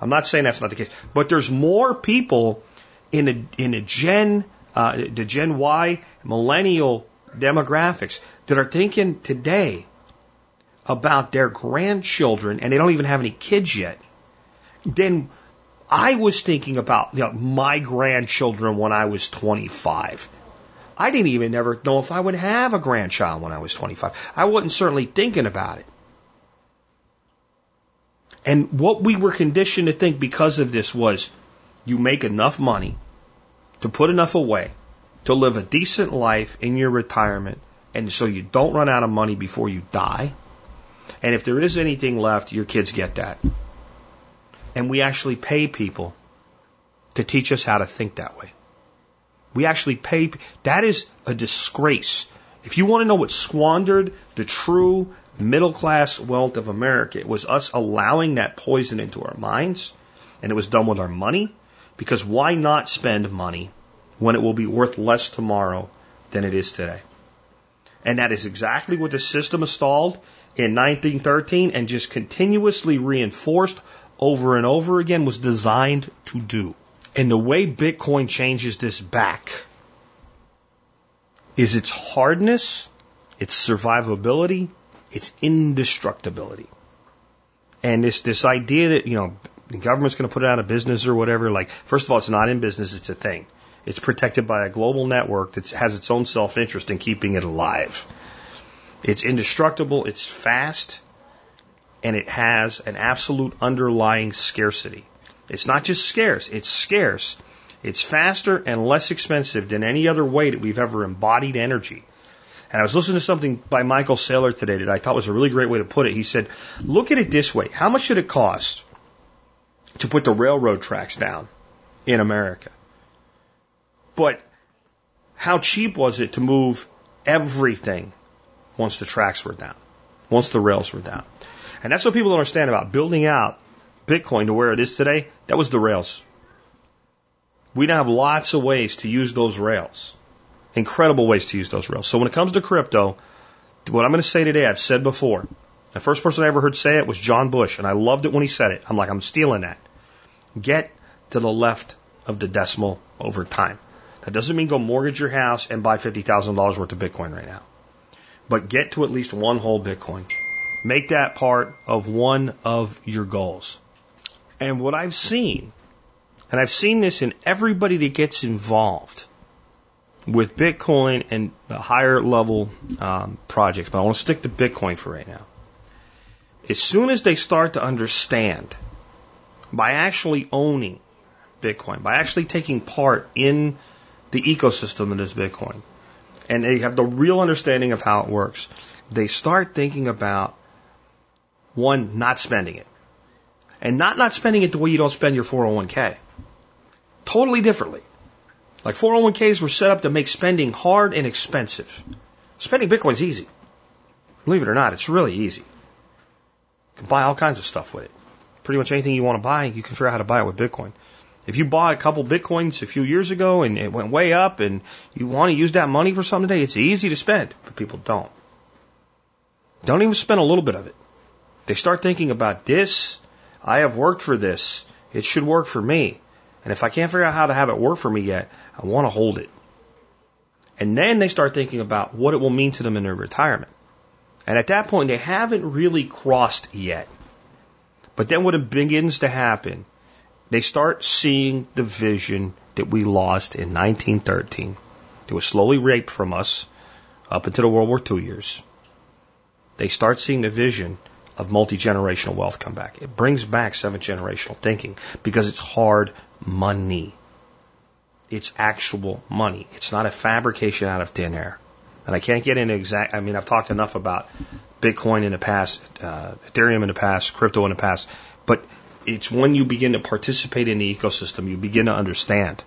I'm not saying that's not the case, but there's more people in a, in a Gen uh, the Gen Y millennial demographics that are thinking today about their grandchildren and they don't even have any kids yet, then I was thinking about you know, my grandchildren when I was 25. I didn't even ever know if I would have a grandchild when I was 25. I wasn't certainly thinking about it. And what we were conditioned to think because of this was you make enough money to put enough away to live a decent life in your retirement and so you don't run out of money before you die. And if there is anything left, your kids get that. And we actually pay people to teach us how to think that way. We actually pay, that is a disgrace. If you want to know what squandered the true middle class wealth of America, it was us allowing that poison into our minds, and it was done with our money, because why not spend money when it will be worth less tomorrow than it is today? And that is exactly what the system installed in 1913 and just continuously reinforced over and over again was designed to do. And the way Bitcoin changes this back is its hardness, its survivability, its indestructibility. And this, this idea that, you know, the government's going to put it out of business or whatever. Like, first of all, it's not in business, it's a thing. It's protected by a global network that has its own self interest in keeping it alive. It's indestructible, it's fast, and it has an absolute underlying scarcity. It's not just scarce, it's scarce. It's faster and less expensive than any other way that we've ever embodied energy. And I was listening to something by Michael Saylor today that I thought was a really great way to put it. He said, look at it this way. How much should it cost to put the railroad tracks down in America. But how cheap was it to move everything once the tracks were down, once the rails were down? And that's what people don't understand about building out Bitcoin to where it is today. That was the rails. We now have lots of ways to use those rails. Incredible ways to use those rails. So when it comes to crypto, what I'm going to say today, I've said before, the first person I ever heard say it was John Bush, and I loved it when he said it. I'm like, I'm stealing that. Get to the left of the decimal over time. That doesn't mean go mortgage your house and buy $50,000 worth of Bitcoin right now. But get to at least one whole Bitcoin. Make that part of one of your goals. And what I've seen, and I've seen this in everybody that gets involved with Bitcoin and the higher level um, projects, but I want to stick to Bitcoin for right now as soon as they start to understand by actually owning Bitcoin, by actually taking part in the ecosystem that is Bitcoin, and they have the real understanding of how it works, they start thinking about one, not spending it. And not not spending it the way you don't spend your 401k. Totally differently. Like 401ks were set up to make spending hard and expensive. Spending Bitcoin's easy. Believe it or not, it's really easy. You can buy all kinds of stuff with it. Pretty much anything you want to buy, you can figure out how to buy it with Bitcoin. If you bought a couple Bitcoins a few years ago and it went way up and you want to use that money for something today, it's easy to spend, but people don't. Don't even spend a little bit of it. They start thinking about this. I have worked for this. It should work for me. And if I can't figure out how to have it work for me yet, I want to hold it. And then they start thinking about what it will mean to them in their retirement. And at that point, they haven't really crossed yet. But then what begins to happen, they start seeing the vision that we lost in 1913. It was slowly raped from us up until the World War II years. They start seeing the vision of multi generational wealth come back. It brings back seventh generational thinking because it's hard money. It's actual money. It's not a fabrication out of thin air. And I can't get into exact, I mean, I've talked enough about Bitcoin in the past, uh, Ethereum in the past, crypto in the past, but it's when you begin to participate in the ecosystem, you begin to understand.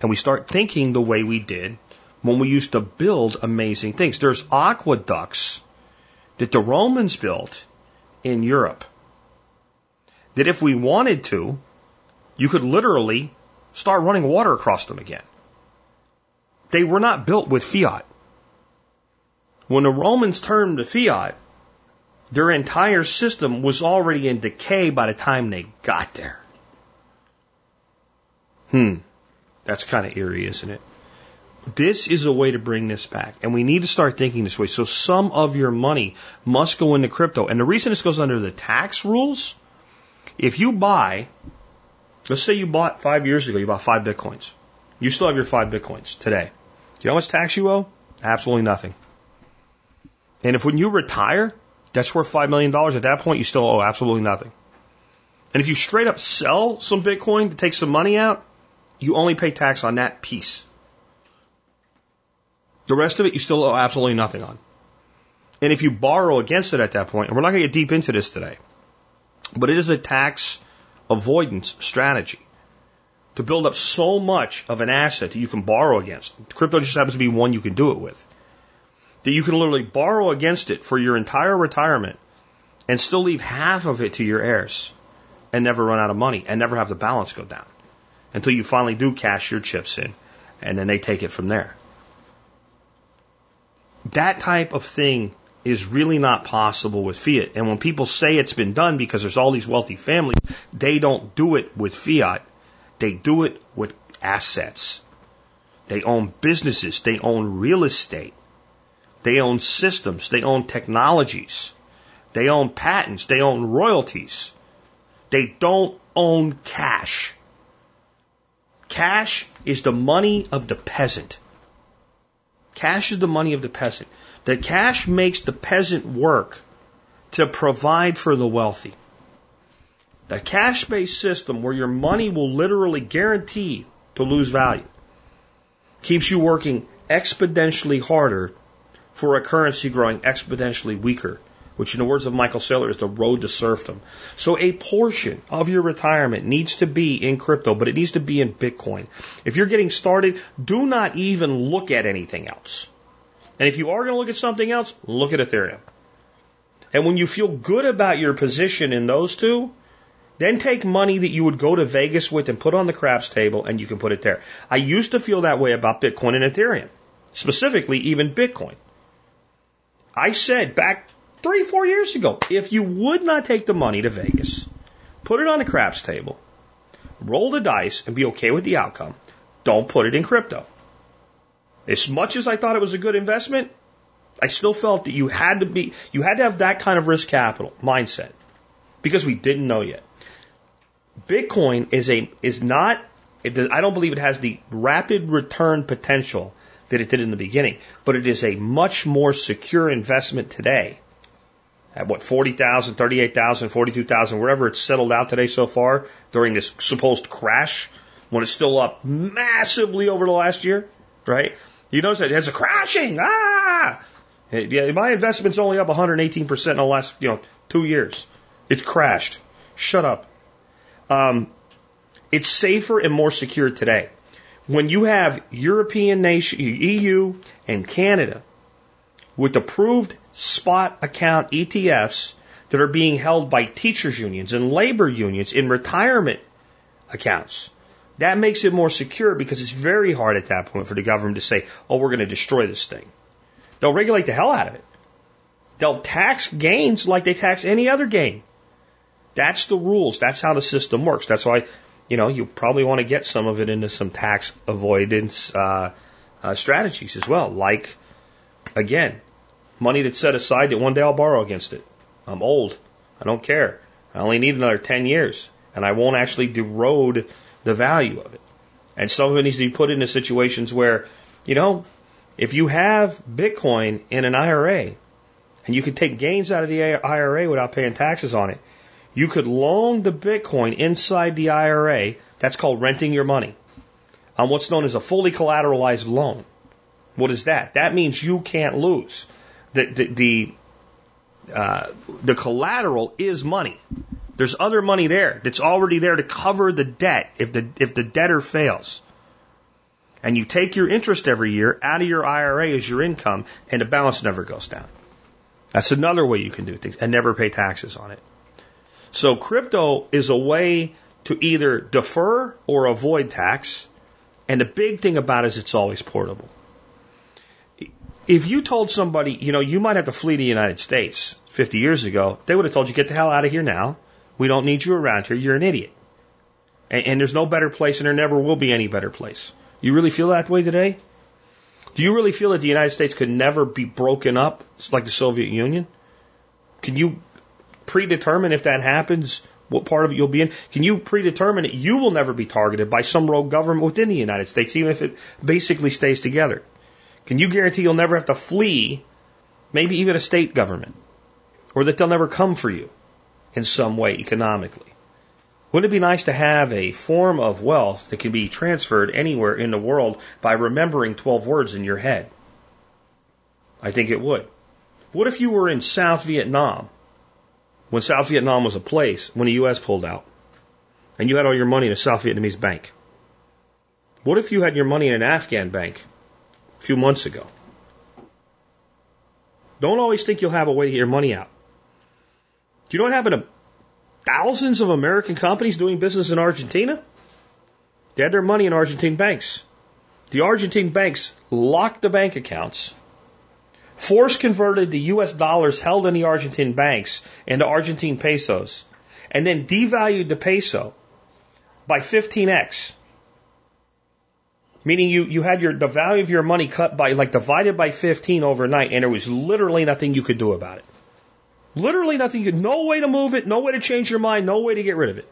And we start thinking the way we did when we used to build amazing things. There's aqueducts that the Romans built in Europe. That if we wanted to, you could literally start running water across them again. They were not built with fiat. When the Romans turned to fiat, their entire system was already in decay by the time they got there. Hmm. That's kind of eerie, isn't it? This is a way to bring this back. And we need to start thinking this way. So some of your money must go into crypto. And the reason this goes under the tax rules, if you buy, let's say you bought five years ago, you bought five bitcoins. You still have your five bitcoins today. Do you know how much tax you owe? Absolutely nothing. And if when you retire, that's worth $5 million, at that point you still owe absolutely nothing. And if you straight up sell some Bitcoin to take some money out, you only pay tax on that piece. The rest of it you still owe absolutely nothing on. And if you borrow against it at that point, and we're not going to get deep into this today, but it is a tax avoidance strategy to build up so much of an asset that you can borrow against. Crypto just happens to be one you can do it with. That you can literally borrow against it for your entire retirement and still leave half of it to your heirs and never run out of money and never have the balance go down until you finally do cash your chips in and then they take it from there. That type of thing is really not possible with fiat. And when people say it's been done because there's all these wealthy families, they don't do it with fiat. They do it with assets. They own businesses. They own real estate. They own systems. They own technologies. They own patents. They own royalties. They don't own cash. Cash is the money of the peasant. Cash is the money of the peasant. The cash makes the peasant work to provide for the wealthy. The cash based system where your money will literally guarantee to lose value keeps you working exponentially harder for a currency growing exponentially weaker which in the words of Michael Saylor is the road to serfdom. So a portion of your retirement needs to be in crypto, but it needs to be in Bitcoin. If you're getting started, do not even look at anything else. And if you are going to look at something else, look at Ethereum. And when you feel good about your position in those two, then take money that you would go to Vegas with and put on the craps table and you can put it there. I used to feel that way about Bitcoin and Ethereum, specifically even Bitcoin. I said back three, four years ago. If you would not take the money to Vegas, put it on a craps table, roll the dice, and be okay with the outcome, don't put it in crypto. As much as I thought it was a good investment, I still felt that you had to be, you had to have that kind of risk capital mindset because we didn't know yet. Bitcoin is a, is not, I don't believe it has the rapid return potential that it did in the beginning, but it is a much more secure investment today at what, 40,000, 38,000, 42,000, wherever it's settled out today so far during this supposed crash when it's still up massively over the last year, right? You notice that it's a crashing. Ah! Yeah, my investment's only up 118% in the last, you know, two years. It's crashed. Shut up. Um, it's safer and more secure today. When you have European nation, EU and Canada with approved spot account ETFs that are being held by teachers unions and labor unions in retirement accounts. That makes it more secure because it's very hard at that point for the government to say, oh, we're going to destroy this thing. They'll regulate the hell out of it. They'll tax gains like they tax any other gain. That's the rules. That's how the system works. That's why, you know, you probably want to get some of it into some tax avoidance uh, uh, strategies as well. Like, again, money that's set aside that one day I'll borrow against it. I'm old. I don't care. I only need another 10 years, and I won't actually erode the value of it. And some of it needs to be put into situations where, you know, if you have Bitcoin in an IRA, and you could take gains out of the IRA without paying taxes on it, you could loan the Bitcoin inside the IRA. That's called renting your money on what's known as a fully collateralized loan. What is that? That means you can't lose. The, the, the, uh, the collateral is money. There's other money there that's already there to cover the debt if the, if the debtor fails. And you take your interest every year out of your IRA as your income and the balance never goes down. That's another way you can do things and never pay taxes on it. So crypto is a way to either defer or avoid tax. And the big thing about it is it's always portable. If you told somebody, you know, you might have to flee the United States 50 years ago, they would have told you, get the hell out of here now. We don't need you around here. You're an idiot. And, and there's no better place and there never will be any better place. You really feel that way today? Do you really feel that the United States could never be broken up like the Soviet Union? Can you predetermine if that happens, what part of it you'll be in? Can you predetermine that you will never be targeted by some rogue government within the United States, even if it basically stays together? Can you guarantee you'll never have to flee, maybe even a state government, or that they'll never come for you in some way economically? Wouldn't it be nice to have a form of wealth that can be transferred anywhere in the world by remembering 12 words in your head? I think it would. What if you were in South Vietnam when South Vietnam was a place when the U.S. pulled out, and you had all your money in a South Vietnamese bank? What if you had your money in an Afghan bank few months ago? Don't always think you'll have a way to get your money out. Do you know what happened to thousands of American companies doing business in Argentina? They had their money in Argentine banks. The Argentine banks locked the bank accounts Force converted the US dollars held in the Argentine banks into Argentine pesos and then devalued the peso by 15x. Meaning you, you had your, the value of your money cut by, like divided by 15 overnight and there was literally nothing you could do about it. Literally nothing you no way to move it, no way to change your mind, no way to get rid of it.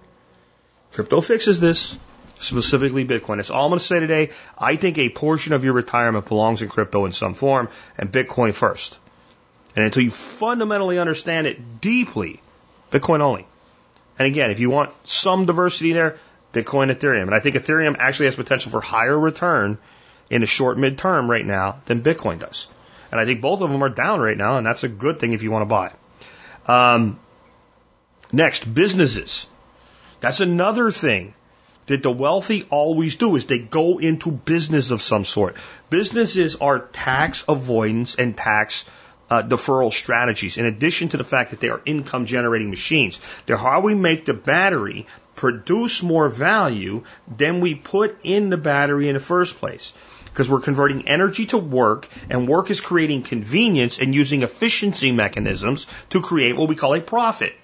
Crypto fixes this specifically Bitcoin. That's all I'm going to say today. I think a portion of your retirement belongs in crypto in some form and Bitcoin first. And until you fundamentally understand it deeply, Bitcoin only. And again, if you want some diversity there, Bitcoin, Ethereum. And I think Ethereum actually has potential for higher return in the short midterm right now than Bitcoin does. And I think both of them are down right now, and that's a good thing if you want to buy. Um, next, businesses. That's another thing that the wealthy always do is they go into business of some sort. Businesses are tax avoidance and tax uh, deferral strategies, in addition to the fact that they are income generating machines. They're how we make the battery produce more value than we put in the battery in the first place. Because we're converting energy to work, and work is creating convenience and using efficiency mechanisms to create what we call a profit.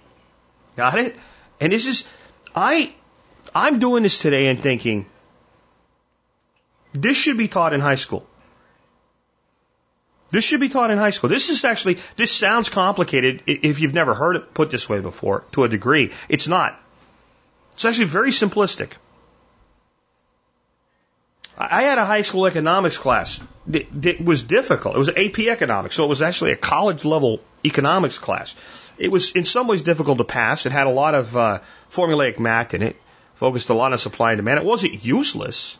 Got it? And this is, I, I'm doing this today and thinking, this should be taught in high school. This should be taught in high school. This is actually, this sounds complicated if you've never heard it put this way before to a degree. It's not. It's actually very simplistic. I had a high school economics class that was difficult. It was AP economics, so it was actually a college level economics class. It was in some ways difficult to pass. It had a lot of uh, formulaic math in it focused a lot on supply and demand. It wasn't useless,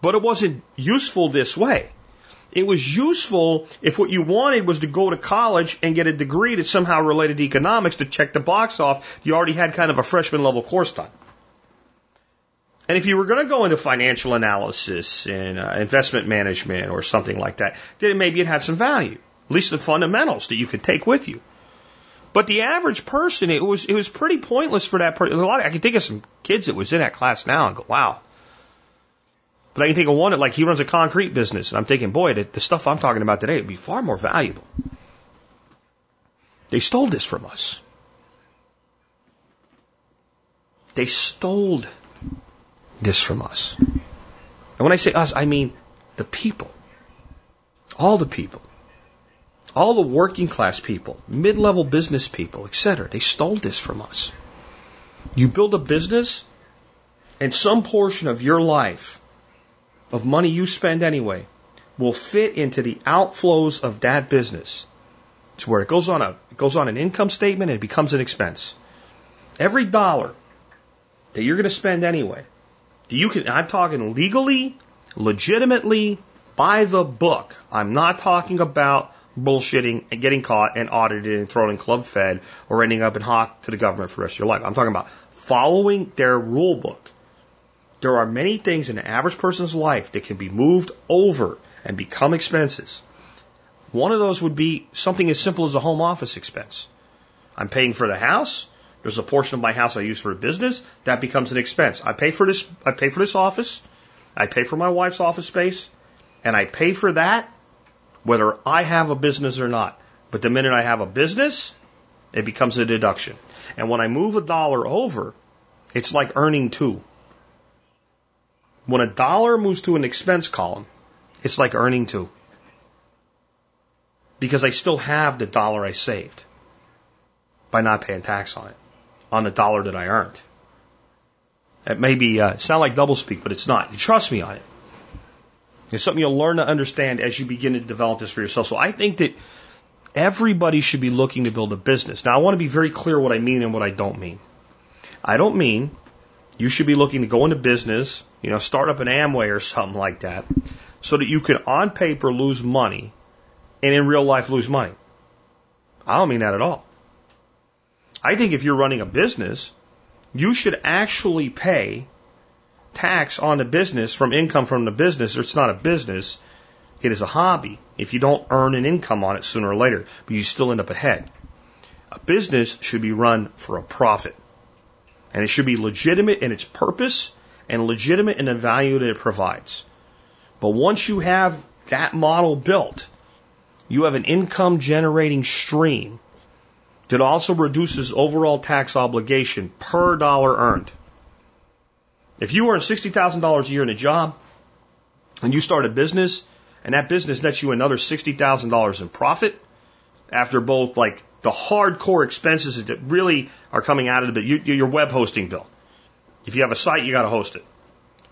but it wasn't useful this way. It was useful if what you wanted was to go to college and get a degree that somehow related to economics to check the box off. You already had kind of a freshman level course done. And if you were going to go into financial analysis and uh, investment management or something like that, then maybe it had some value. At least the fundamentals that you could take with you. But the average person, it was it was pretty pointless for that person. A lot. Of, I can think of some kids that was in that class now and go, wow. But I can think of one that like he runs a concrete business, and I'm thinking, boy, the, the stuff I'm talking about today would be far more valuable. They stole this from us. They stole this from us. And when I say us, I mean the people. All the people all the working class people, mid level business people, etc., they stole this from us. You build a business, and some portion of your life, of money you spend anyway, will fit into the outflows of that business. It's where it goes on a it goes on an income statement and it becomes an expense. Every dollar that you're going to spend anyway, you can I'm talking legally, legitimately, by the book. I'm not talking about bullshitting and getting caught and audited and thrown in club fed or ending up in hock to the government for the rest of your life. I'm talking about following their rule book. There are many things in an average person's life that can be moved over and become expenses. One of those would be something as simple as a home office expense. I'm paying for the house. There's a portion of my house I use for a business. That becomes an expense. I pay for this, I pay for this office. I pay for my wife's office space and I pay for that whether I have a business or not. But the minute I have a business, it becomes a deduction. And when I move a dollar over, it's like earning two. When a dollar moves to an expense column, it's like earning two. Because I still have the dollar I saved by not paying tax on it, on the dollar that I earned. It may be, uh, sound like doublespeak, but it's not. You trust me on it. It's something you'll learn to understand as you begin to develop this for yourself. So I think that everybody should be looking to build a business. Now, I want to be very clear what I mean and what I don't mean. I don't mean you should be looking to go into business, you know, start up an Amway or something like that, so that you can, on paper, lose money and in real life lose money. I don't mean that at all. I think if you're running a business, you should actually pay tax on the business from income from the business, it's not a business, it is a hobby. If you don't earn an income on it sooner or later, but you still end up ahead. A business should be run for a profit. And it should be legitimate in its purpose and legitimate in the value that it provides. But once you have that model built, you have an income generating stream that also reduces overall tax obligation per dollar earned. If you earn $60,000 a year in a job and you start a business and that business nets you another $60,000 in profit after both like the hardcore expenses that really are coming out of the it, your web hosting bill. If you have a site, you got to host it,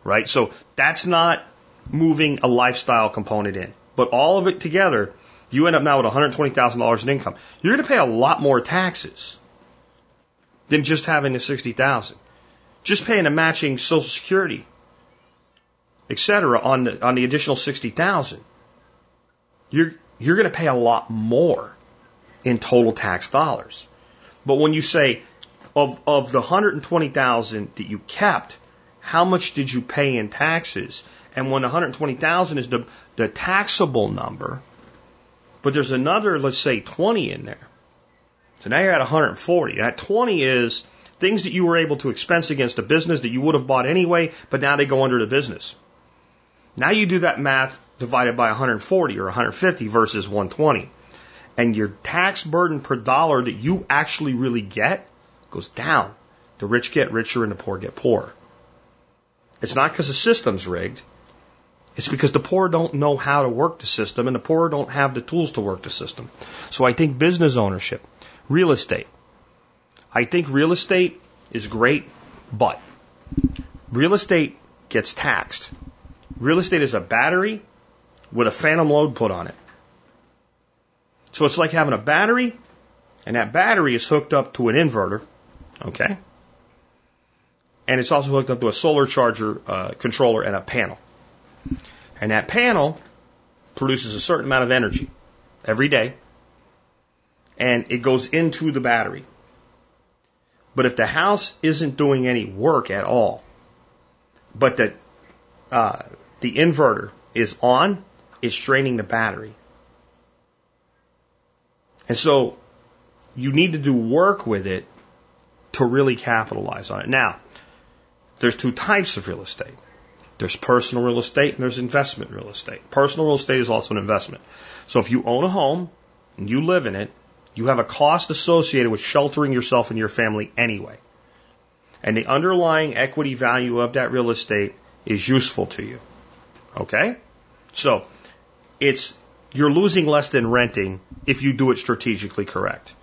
right? So that's not moving a lifestyle component in, but all of it together, you end up now with $120,000 in income. You're going to pay a lot more taxes than just having the 60,000 just paying a matching Social Security, et cetera, on the, on the additional 60,000, you're, you're going to pay a lot more in total tax dollars. But when you say of, of the 120,000 that you kept, how much did you pay in taxes? And when 120,000 is the, the taxable number, but there's another, let's say 20 in there. So now you're at 140. That 20 is Things that you were able to expense against a business that you would have bought anyway, but now they go under the business. Now you do that math divided by 140 or 150 versus 120. And your tax burden per dollar that you actually really get goes down. The rich get richer and the poor get poorer. It's not because the system's rigged. It's because the poor don't know how to work the system and the poor don't have the tools to work the system. So I think business ownership, real estate, I think real estate is great, but real estate gets taxed. Real estate is a battery with a phantom load put on it. So it's like having a battery, and that battery is hooked up to an inverter, okay? And it's also hooked up to a solar charger uh, controller and a panel. And that panel produces a certain amount of energy every day, and it goes into the battery. But if the house isn't doing any work at all, but the uh, the inverter is on, it's draining the battery. And so you need to do work with it to really capitalize on it. Now, there's two types of real estate. There's personal real estate and there's investment real estate. Personal real estate is also an investment. So if you own a home and you live in it, you have a cost associated with sheltering yourself and your family anyway. And the underlying equity value of that real estate is useful to you. Okay? So, it's, you're losing less than renting if you do it strategically correct.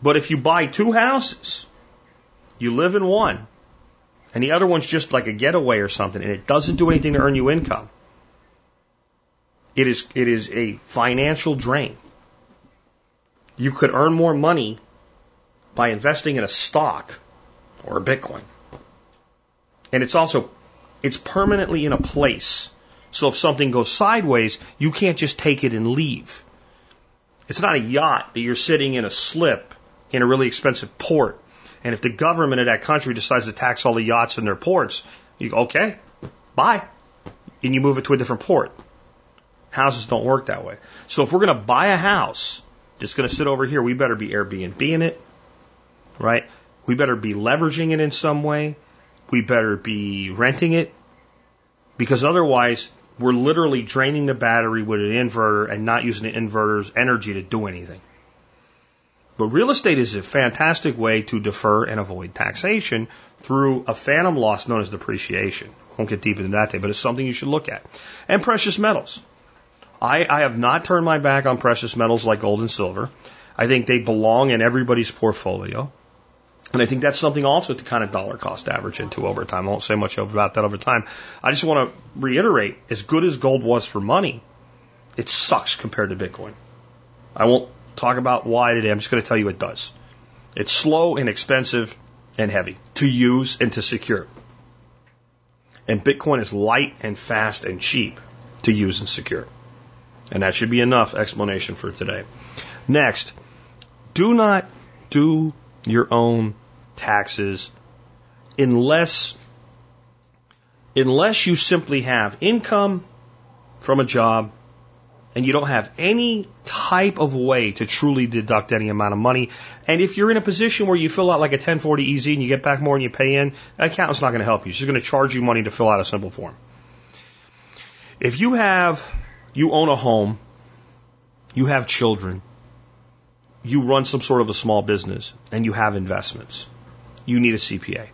But if you buy two houses, you live in one, and the other one's just like a getaway or something, and it doesn't do anything to earn you income, it is, it is a financial drain. You could earn more money by investing in a stock or a Bitcoin. And it's also, it's permanently in a place. So if something goes sideways, you can't just take it and leave. It's not a yacht that you're sitting in a slip in a really expensive port. And if the government of that country decides to tax all the yachts in their ports, you go, okay, bye. And you move it to a different port. Houses don't work that way. So if we're going to buy a house that's going to sit over here, we better be Airbnb in it, right? We better be leveraging it in some way. We better be renting it because otherwise we're literally draining the battery with an inverter and not using the inverter's energy to do anything. But real estate is a fantastic way to defer and avoid taxation through a phantom loss known as depreciation. Won't get deep into that today, but it's something you should look at. And precious metals. I, I have not turned my back on precious metals like gold and silver. I think they belong in everybody's portfolio. And I think that's something also to kind of dollar cost average into over time. I won't say much about that over time. I just want to reiterate as good as gold was for money, it sucks compared to Bitcoin. I won't talk about why today. I'm just going to tell you it does. It's slow and expensive and heavy to use and to secure. And Bitcoin is light and fast and cheap to use and secure. And that should be enough explanation for today. Next, do not do your own taxes unless unless you simply have income from a job and you don't have any type of way to truly deduct any amount of money. And if you're in a position where you fill out like a 1040 EZ and you get back more than you pay in, that accountant's not going to help you. She's going to charge you money to fill out a simple form. If you have, you own a home, you have children, you run some sort of a small business, and you have investments, you need a CPA.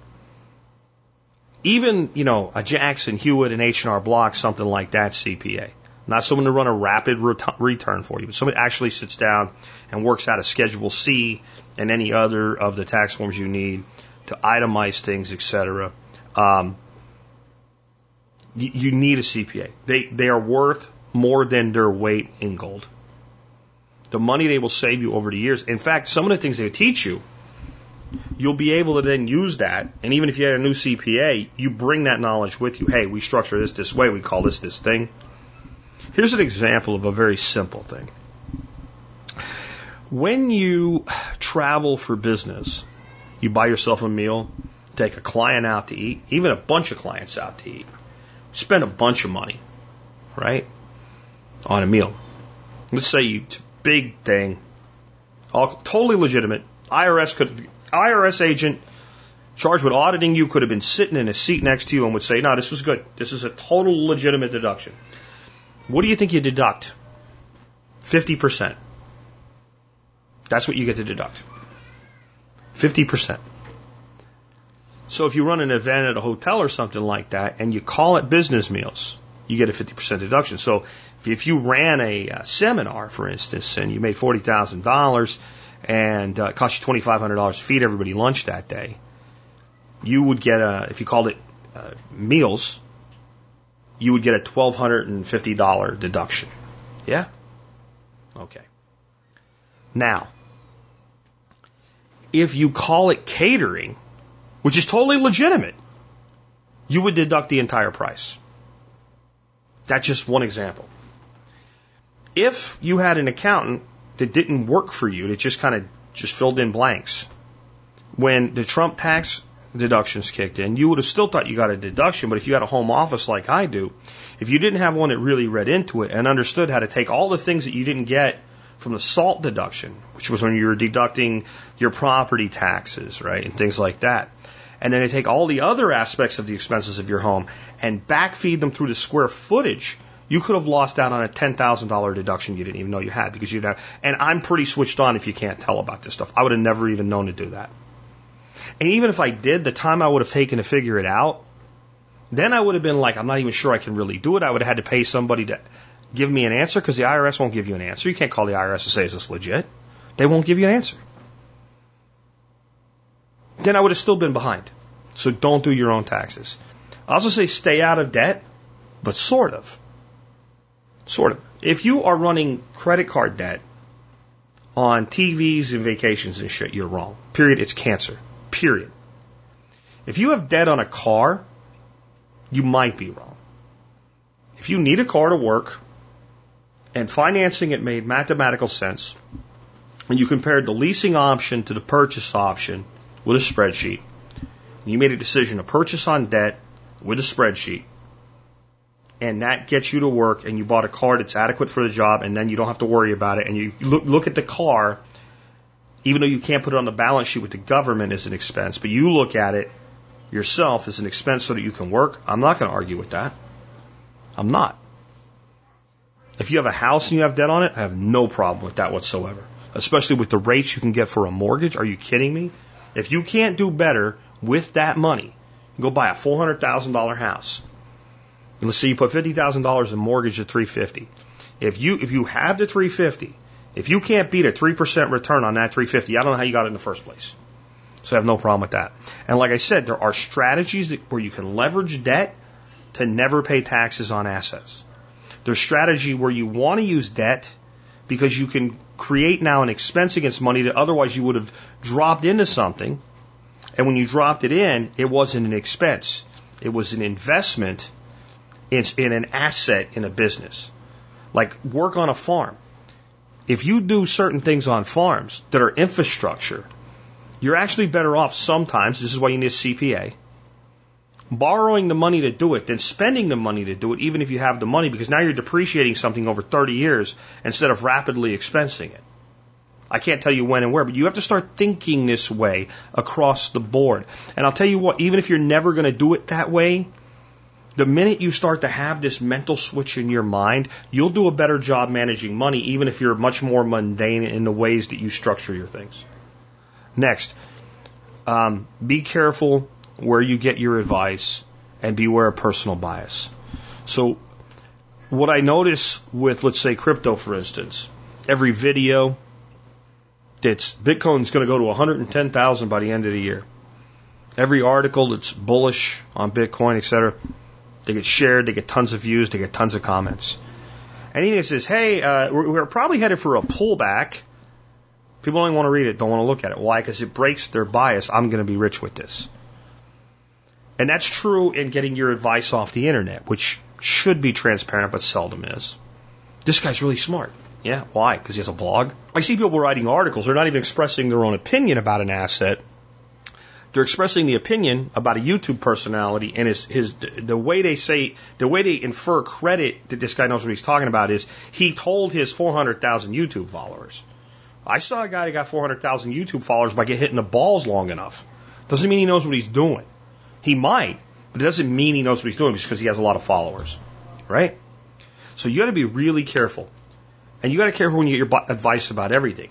Even, you know, a Jackson Hewitt, an H&R Block, something like that CPA. Not someone to run a rapid ret- return for you, but someone actually sits down and works out a Schedule C and any other of the tax forms you need to itemize things, etc. Um, you need a CPA. They they are worth more than their weight in gold. The money they will save you over the years. In fact, some of the things they teach you, you'll be able to then use that. And even if you had a new CPA, you bring that knowledge with you. Hey, we structure this this way. We call this this thing. Here's an example of a very simple thing. When you travel for business, you buy yourself a meal, take a client out to eat, even a bunch of clients out to eat, spend a bunch of money, right, on a meal. Let's say you big thing, all totally legitimate. IRS could IRS agent charged with auditing you could have been sitting in a seat next to you and would say, "No, this was good. This is a total legitimate deduction." What do you think you deduct? 50%. That's what you get to deduct. 50%. So if you run an event at a hotel or something like that and you call it business meals, you get a 50% deduction. So if you ran a, uh, seminar, for instance, and you made $40,000 and uh, it cost you $2,500 to feed everybody lunch that day, you would get a, if you called it uh, meals, you would get a $1,250 deduction. Yeah? Okay. Now, if you call it catering, which is totally legitimate, you would deduct the entire price. That's just one example. If you had an accountant that didn't work for you, that just kind of just filled in blanks, when the Trump tax deductions kicked in, you would have still thought you got a deduction, but if you had a home office like I do, if you didn't have one that really read into it and understood how to take all the things that you didn't get from the SALT deduction, which was when you were deducting your property taxes, right, and things like that. And then they take all the other aspects of the expenses of your home and backfeed them through the square footage. You could have lost out on a $10,000 deduction you didn't even know you had because you'd have, and I'm pretty switched on if you can't tell about this stuff. I would have never even known to do that. And even if I did, the time I would have taken to figure it out, then I would have been like, I'm not even sure I can really do it. I would have had to pay somebody to give me an answer because the IRS won't give you an answer. You can't call the IRS and say, is this legit? They won't give you an answer. Then I would have still been behind. So don't do your own taxes. I also say stay out of debt, but sort of. Sort of. If you are running credit card debt on TVs and vacations and shit, you're wrong. Period. It's cancer. Period. If you have debt on a car, you might be wrong. If you need a car to work and financing it made mathematical sense, and you compared the leasing option to the purchase option with a spreadsheet, you made a decision to purchase on debt with a spreadsheet, and that gets you to work, and you bought a car that's adequate for the job, and then you don't have to worry about it, and you look, look at the car, even though you can't put it on the balance sheet with the government as an expense, but you look at it yourself as an expense so that you can work, I'm not going to argue with that. I'm not. If you have a house and you have debt on it, I have no problem with that whatsoever. Especially with the rates you can get for a mortgage. Are you kidding me? If you can't do better with that money, go buy a four hundred thousand dollar house. And let's say you put fifty thousand dollars in mortgage at three fifty. If you if you have the three fifty, if you can't beat a three percent return on that three fifty, I don't know how you got it in the first place. So I have no problem with that. And like I said, there are strategies that, where you can leverage debt to never pay taxes on assets. There's strategy where you want to use debt because you can create now an expense against money that otherwise you would have dropped into something. And when you dropped it in, it wasn't an expense. It was an investment in, in an asset in a business. Like work on a farm. If you do certain things on farms that are infrastructure, you're actually better off sometimes. This is why you need a CPA borrowing the money to do it than spending the money to do it, even if you have the money, because now you're depreciating something over 30 years instead of rapidly expensing it. I can't tell you when and where, but you have to start thinking this way across the board. And I'll tell you what, even if you're never going to do it that way, the minute you start to have this mental switch in your mind, you'll do a better job managing money, even if you're much more mundane in the ways that you structure your things. Next, um, be careful where you get your advice and beware of personal bias. So, what I notice with, let's say, crypto, for instance, every video that's Bitcoin's going to go to 110,000 by the end of the year. Every article that's bullish on Bitcoin, etc., they get shared, they get tons of views, they get tons of comments. Anything that says, hey, uh, we're, we're probably headed for a pullback, people only want to read it, don't want to look at it. Why? Because it breaks their bias. I'm going to be rich with this. And that's true in getting your advice off the internet, which should be transparent but seldom is. This guy's really smart. Yeah, why? Because he has a blog. I see people writing articles. They're not even expressing their own opinion about an asset. They're expressing the opinion about a YouTube personality and his, his the way they say the way they infer credit that this guy knows what he's talking about is he told his 400,000 YouTube followers. I saw a guy that got 400,000 YouTube followers by getting hit in the balls long enough. Doesn't mean he knows what he's doing. He might, but it doesn't mean he knows what he's doing just because he has a lot of followers, right? So you got to be really careful. And you got to be careful when you get your advice about everything.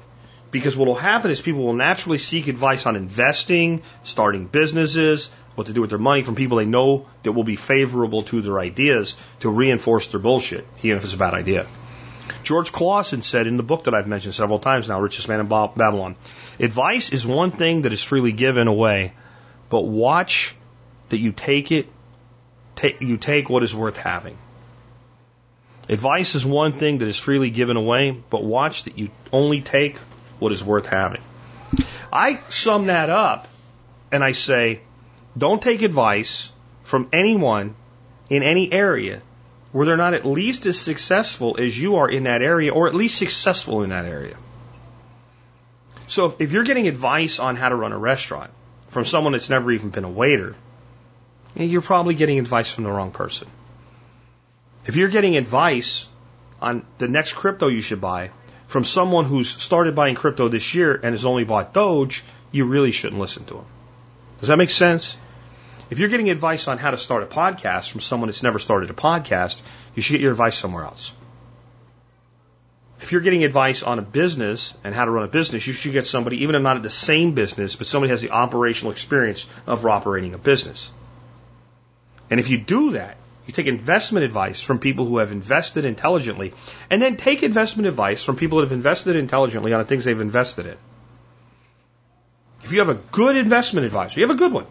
Because what will happen is people will naturally seek advice on investing, starting businesses, what to do with their money from people they know that will be favorable to their ideas to reinforce their bullshit, even if it's a bad idea. George Clason said in the book that I've mentioned several times now, Richest Man in Babylon, advice is one thing that is freely given away, but watch that you take it, take, you take what is worth having. Advice is one thing that is freely given away, but watch that you only take what is worth having. I sum that up and I say, don't take advice from anyone in any area where they're not at least as successful as you are in that area, or at least successful in that area. So if, if you're getting advice on how to run a restaurant from someone that's never even been a waiter, eh, you're probably getting advice from the wrong person. If you're getting advice on the next crypto you should buy from someone who's started buying crypto this year and has only bought Doge, you really shouldn't listen to him. Does that make sense? If you're getting advice on how to start a podcast from someone that's never started a podcast, you should get your advice somewhere else. If you're getting advice on a business and how to run a business, you should get somebody, even if not at the same business, but somebody has the operational experience of operating a business. And if you do that, you take investment advice from people who have invested intelligently, and then take investment advice from people that have invested intelligently on the things they've invested in. If you have a good investment advisor, you have a good one,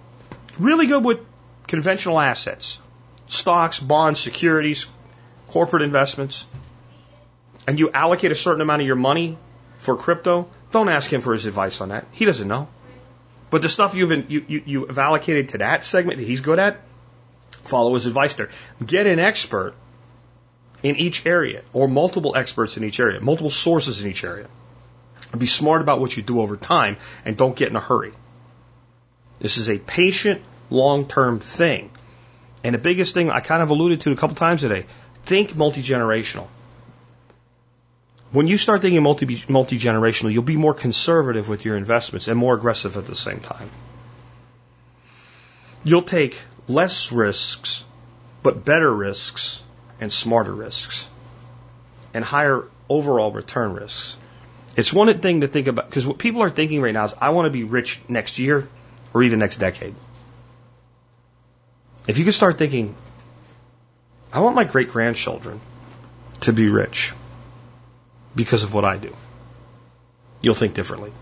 really good with conventional assets, stocks, bonds, securities, corporate investments, and you allocate a certain amount of your money for crypto, don't ask him for his advice on that. He doesn't know. But the stuff you've you, you, you have allocated to that segment that he's good at, follow his advice there. Get an expert in each area, or multiple experts in each area, multiple sources in each area. Be smart about what you do over time, and don't get in a hurry. This is a patient, long term thing. And the biggest thing I kind of alluded to a couple times today think multi generational. When you start thinking multi generational, you'll be more conservative with your investments and more aggressive at the same time. You'll take less risks, but better risks and smarter risks and higher overall return risks. It's one thing to think about because what people are thinking right now is I want to be rich next year or even next decade. If you could start thinking, I want my great grandchildren to be rich because of what I do. You'll think differently.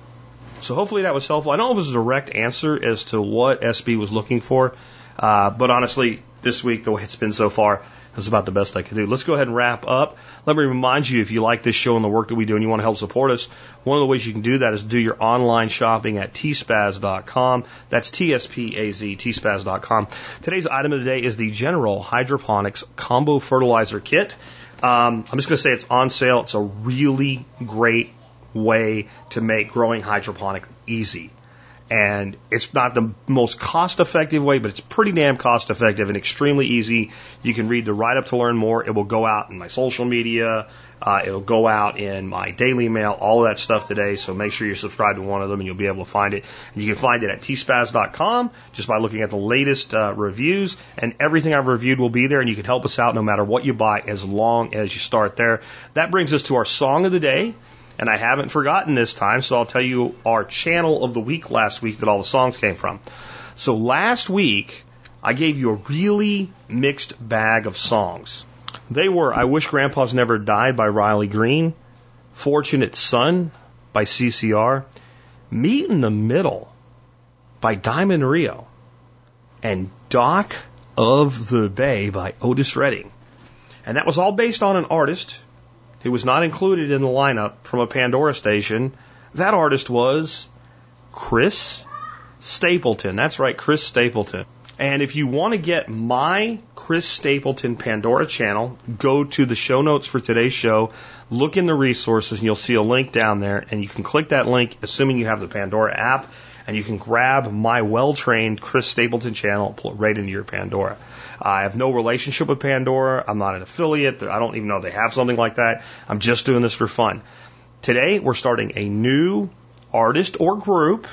So hopefully that was helpful. I don't know if it was a direct answer as to what SB was looking for, uh, but honestly, this week, the way it's been so far, is about the best I could do. Let's go ahead and wrap up. Let me remind you, if you like this show and the work that we do and you want to help support us, one of the ways you can do that is do your online shopping at tspaz.com. That's T-S-P-A-Z, tspaz.com. Today's item of the day is the General Hydroponics Combo Fertilizer Kit. Um, I'm just going to say it's on sale. It's a really great way to make growing hydroponic easy. And it's not the most cost effective way, but it's pretty damn cost effective and extremely easy. You can read the write up to learn more. It will go out in my social media. Uh, it'll go out in my daily mail, all of that stuff today. So make sure you're subscribed to one of them and you'll be able to find it. And you can find it at tspaz.com just by looking at the latest uh, reviews and everything I've reviewed will be there and you can help us out no matter what you buy as long as you start there. That brings us to our song of the day. And I haven't forgotten this time, so I'll tell you our channel of the week last week that all the songs came from. So last week, I gave you a really mixed bag of songs. They were I Wish Grandpa's Never Died by Riley Green, Fortunate Son by CCR, Meet in the Middle by Diamond Rio, and Dock of the Bay by Otis Redding. And that was all based on an artist who was not included in the lineup from a Pandora station. That artist was Chris Stapleton. That's right, Chris Stapleton. And if you want to get my Chris Stapleton Pandora channel, go to the show notes for today's show, look in the resources, and you'll see a link down there. And you can click that link, assuming you have the Pandora app, and you can grab my well trained Chris Stapleton channel, pull it right into your Pandora. I have no relationship with Pandora. I'm not an affiliate. I don't even know they have something like that. I'm just doing this for fun. Today, we're starting a new artist or group.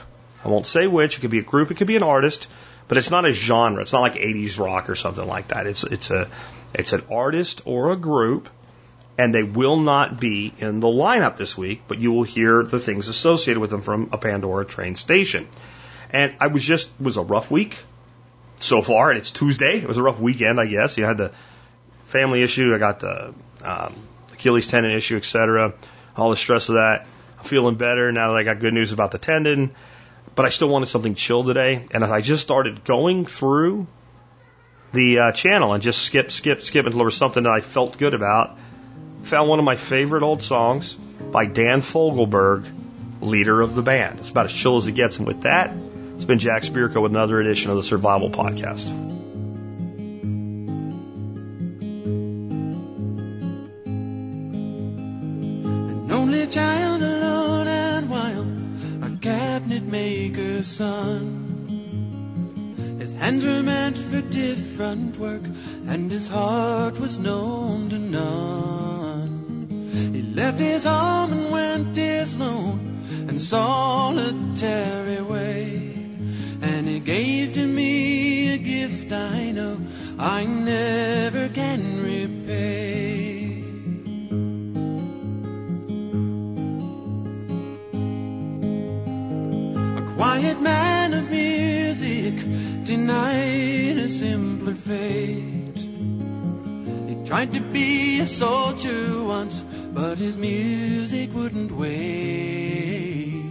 I won't say which. It could be a group. It could be an artist, but it's not a genre. It's not like 80s rock or something like that. It's, it's a, it's an artist or a group and they will not be in the lineup this week, but you will hear the things associated with them from a Pandora train station. And I was just, it was a rough week so far, and it's Tuesday. It was a rough weekend, I guess. You had the family issue, I got the um, Achilles tendon issue, etc. All the stress of that. I'm feeling better now that I got good news about the tendon, but I still wanted something chill today. And I just started going through the uh, channel and just skip, skip, skip until there was something that I felt good about, found one of my favorite old songs by Dan Fogelberg, leader of the band. It's about as chill as it gets. And with that, it's been Jack Spirko with another edition of the Survival Podcast. Child alone and wild, a cabinet maker's son. Hands were meant for different work, and his heart was known to none. He left his home and went his lone and solitary way. And he gave to me a gift I know I never can repay. A quiet man denied a simpler fate. He tried to be a soldier once, but his music wouldn't wait.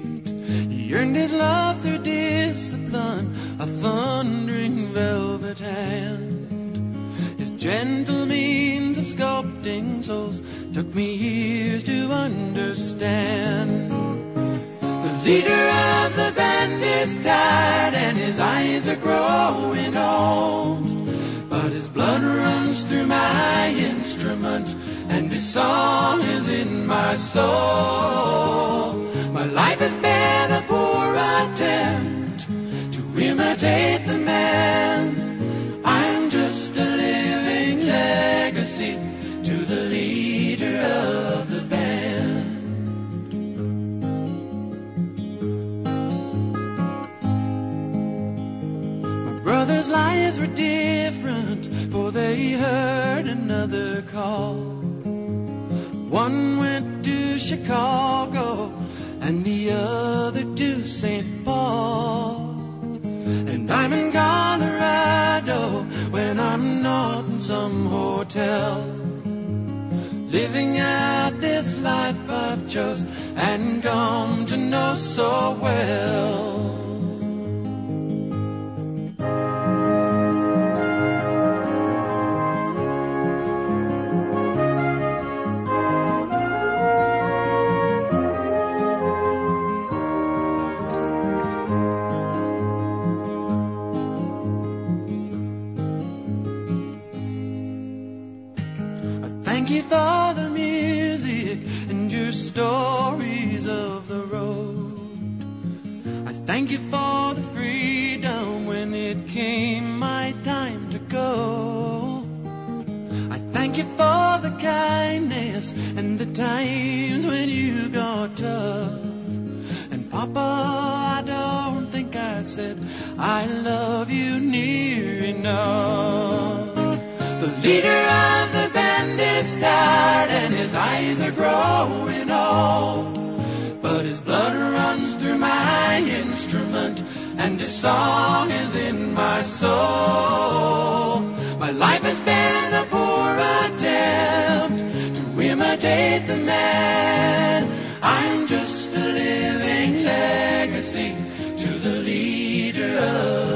He earned his love through discipline, a thundering velvet hand. His gentle means of sculpting souls took me years to understand. The leader of the band is tired and his eyes are growing old. But his blood runs through my instrument and his song is in my soul. My life has been a poor attempt to imitate the man. I'm just a living legacy to the leader of the brothers' lives were different, for they heard another call. One went to Chicago and the other to St. Paul. And I'm in Colorado when I'm not in some hotel. Living out this life I've chose and come to know so well. Thank you for the freedom when it came my time to go. I thank you for the kindness and the times when you got tough. And Papa, I don't think I said I love you near enough. The leader of the band is tired and his eyes are growing old blood runs through my instrument, and a song is in my soul. My life has been a poor attempt to imitate the man. I'm just a living legacy to the leader of.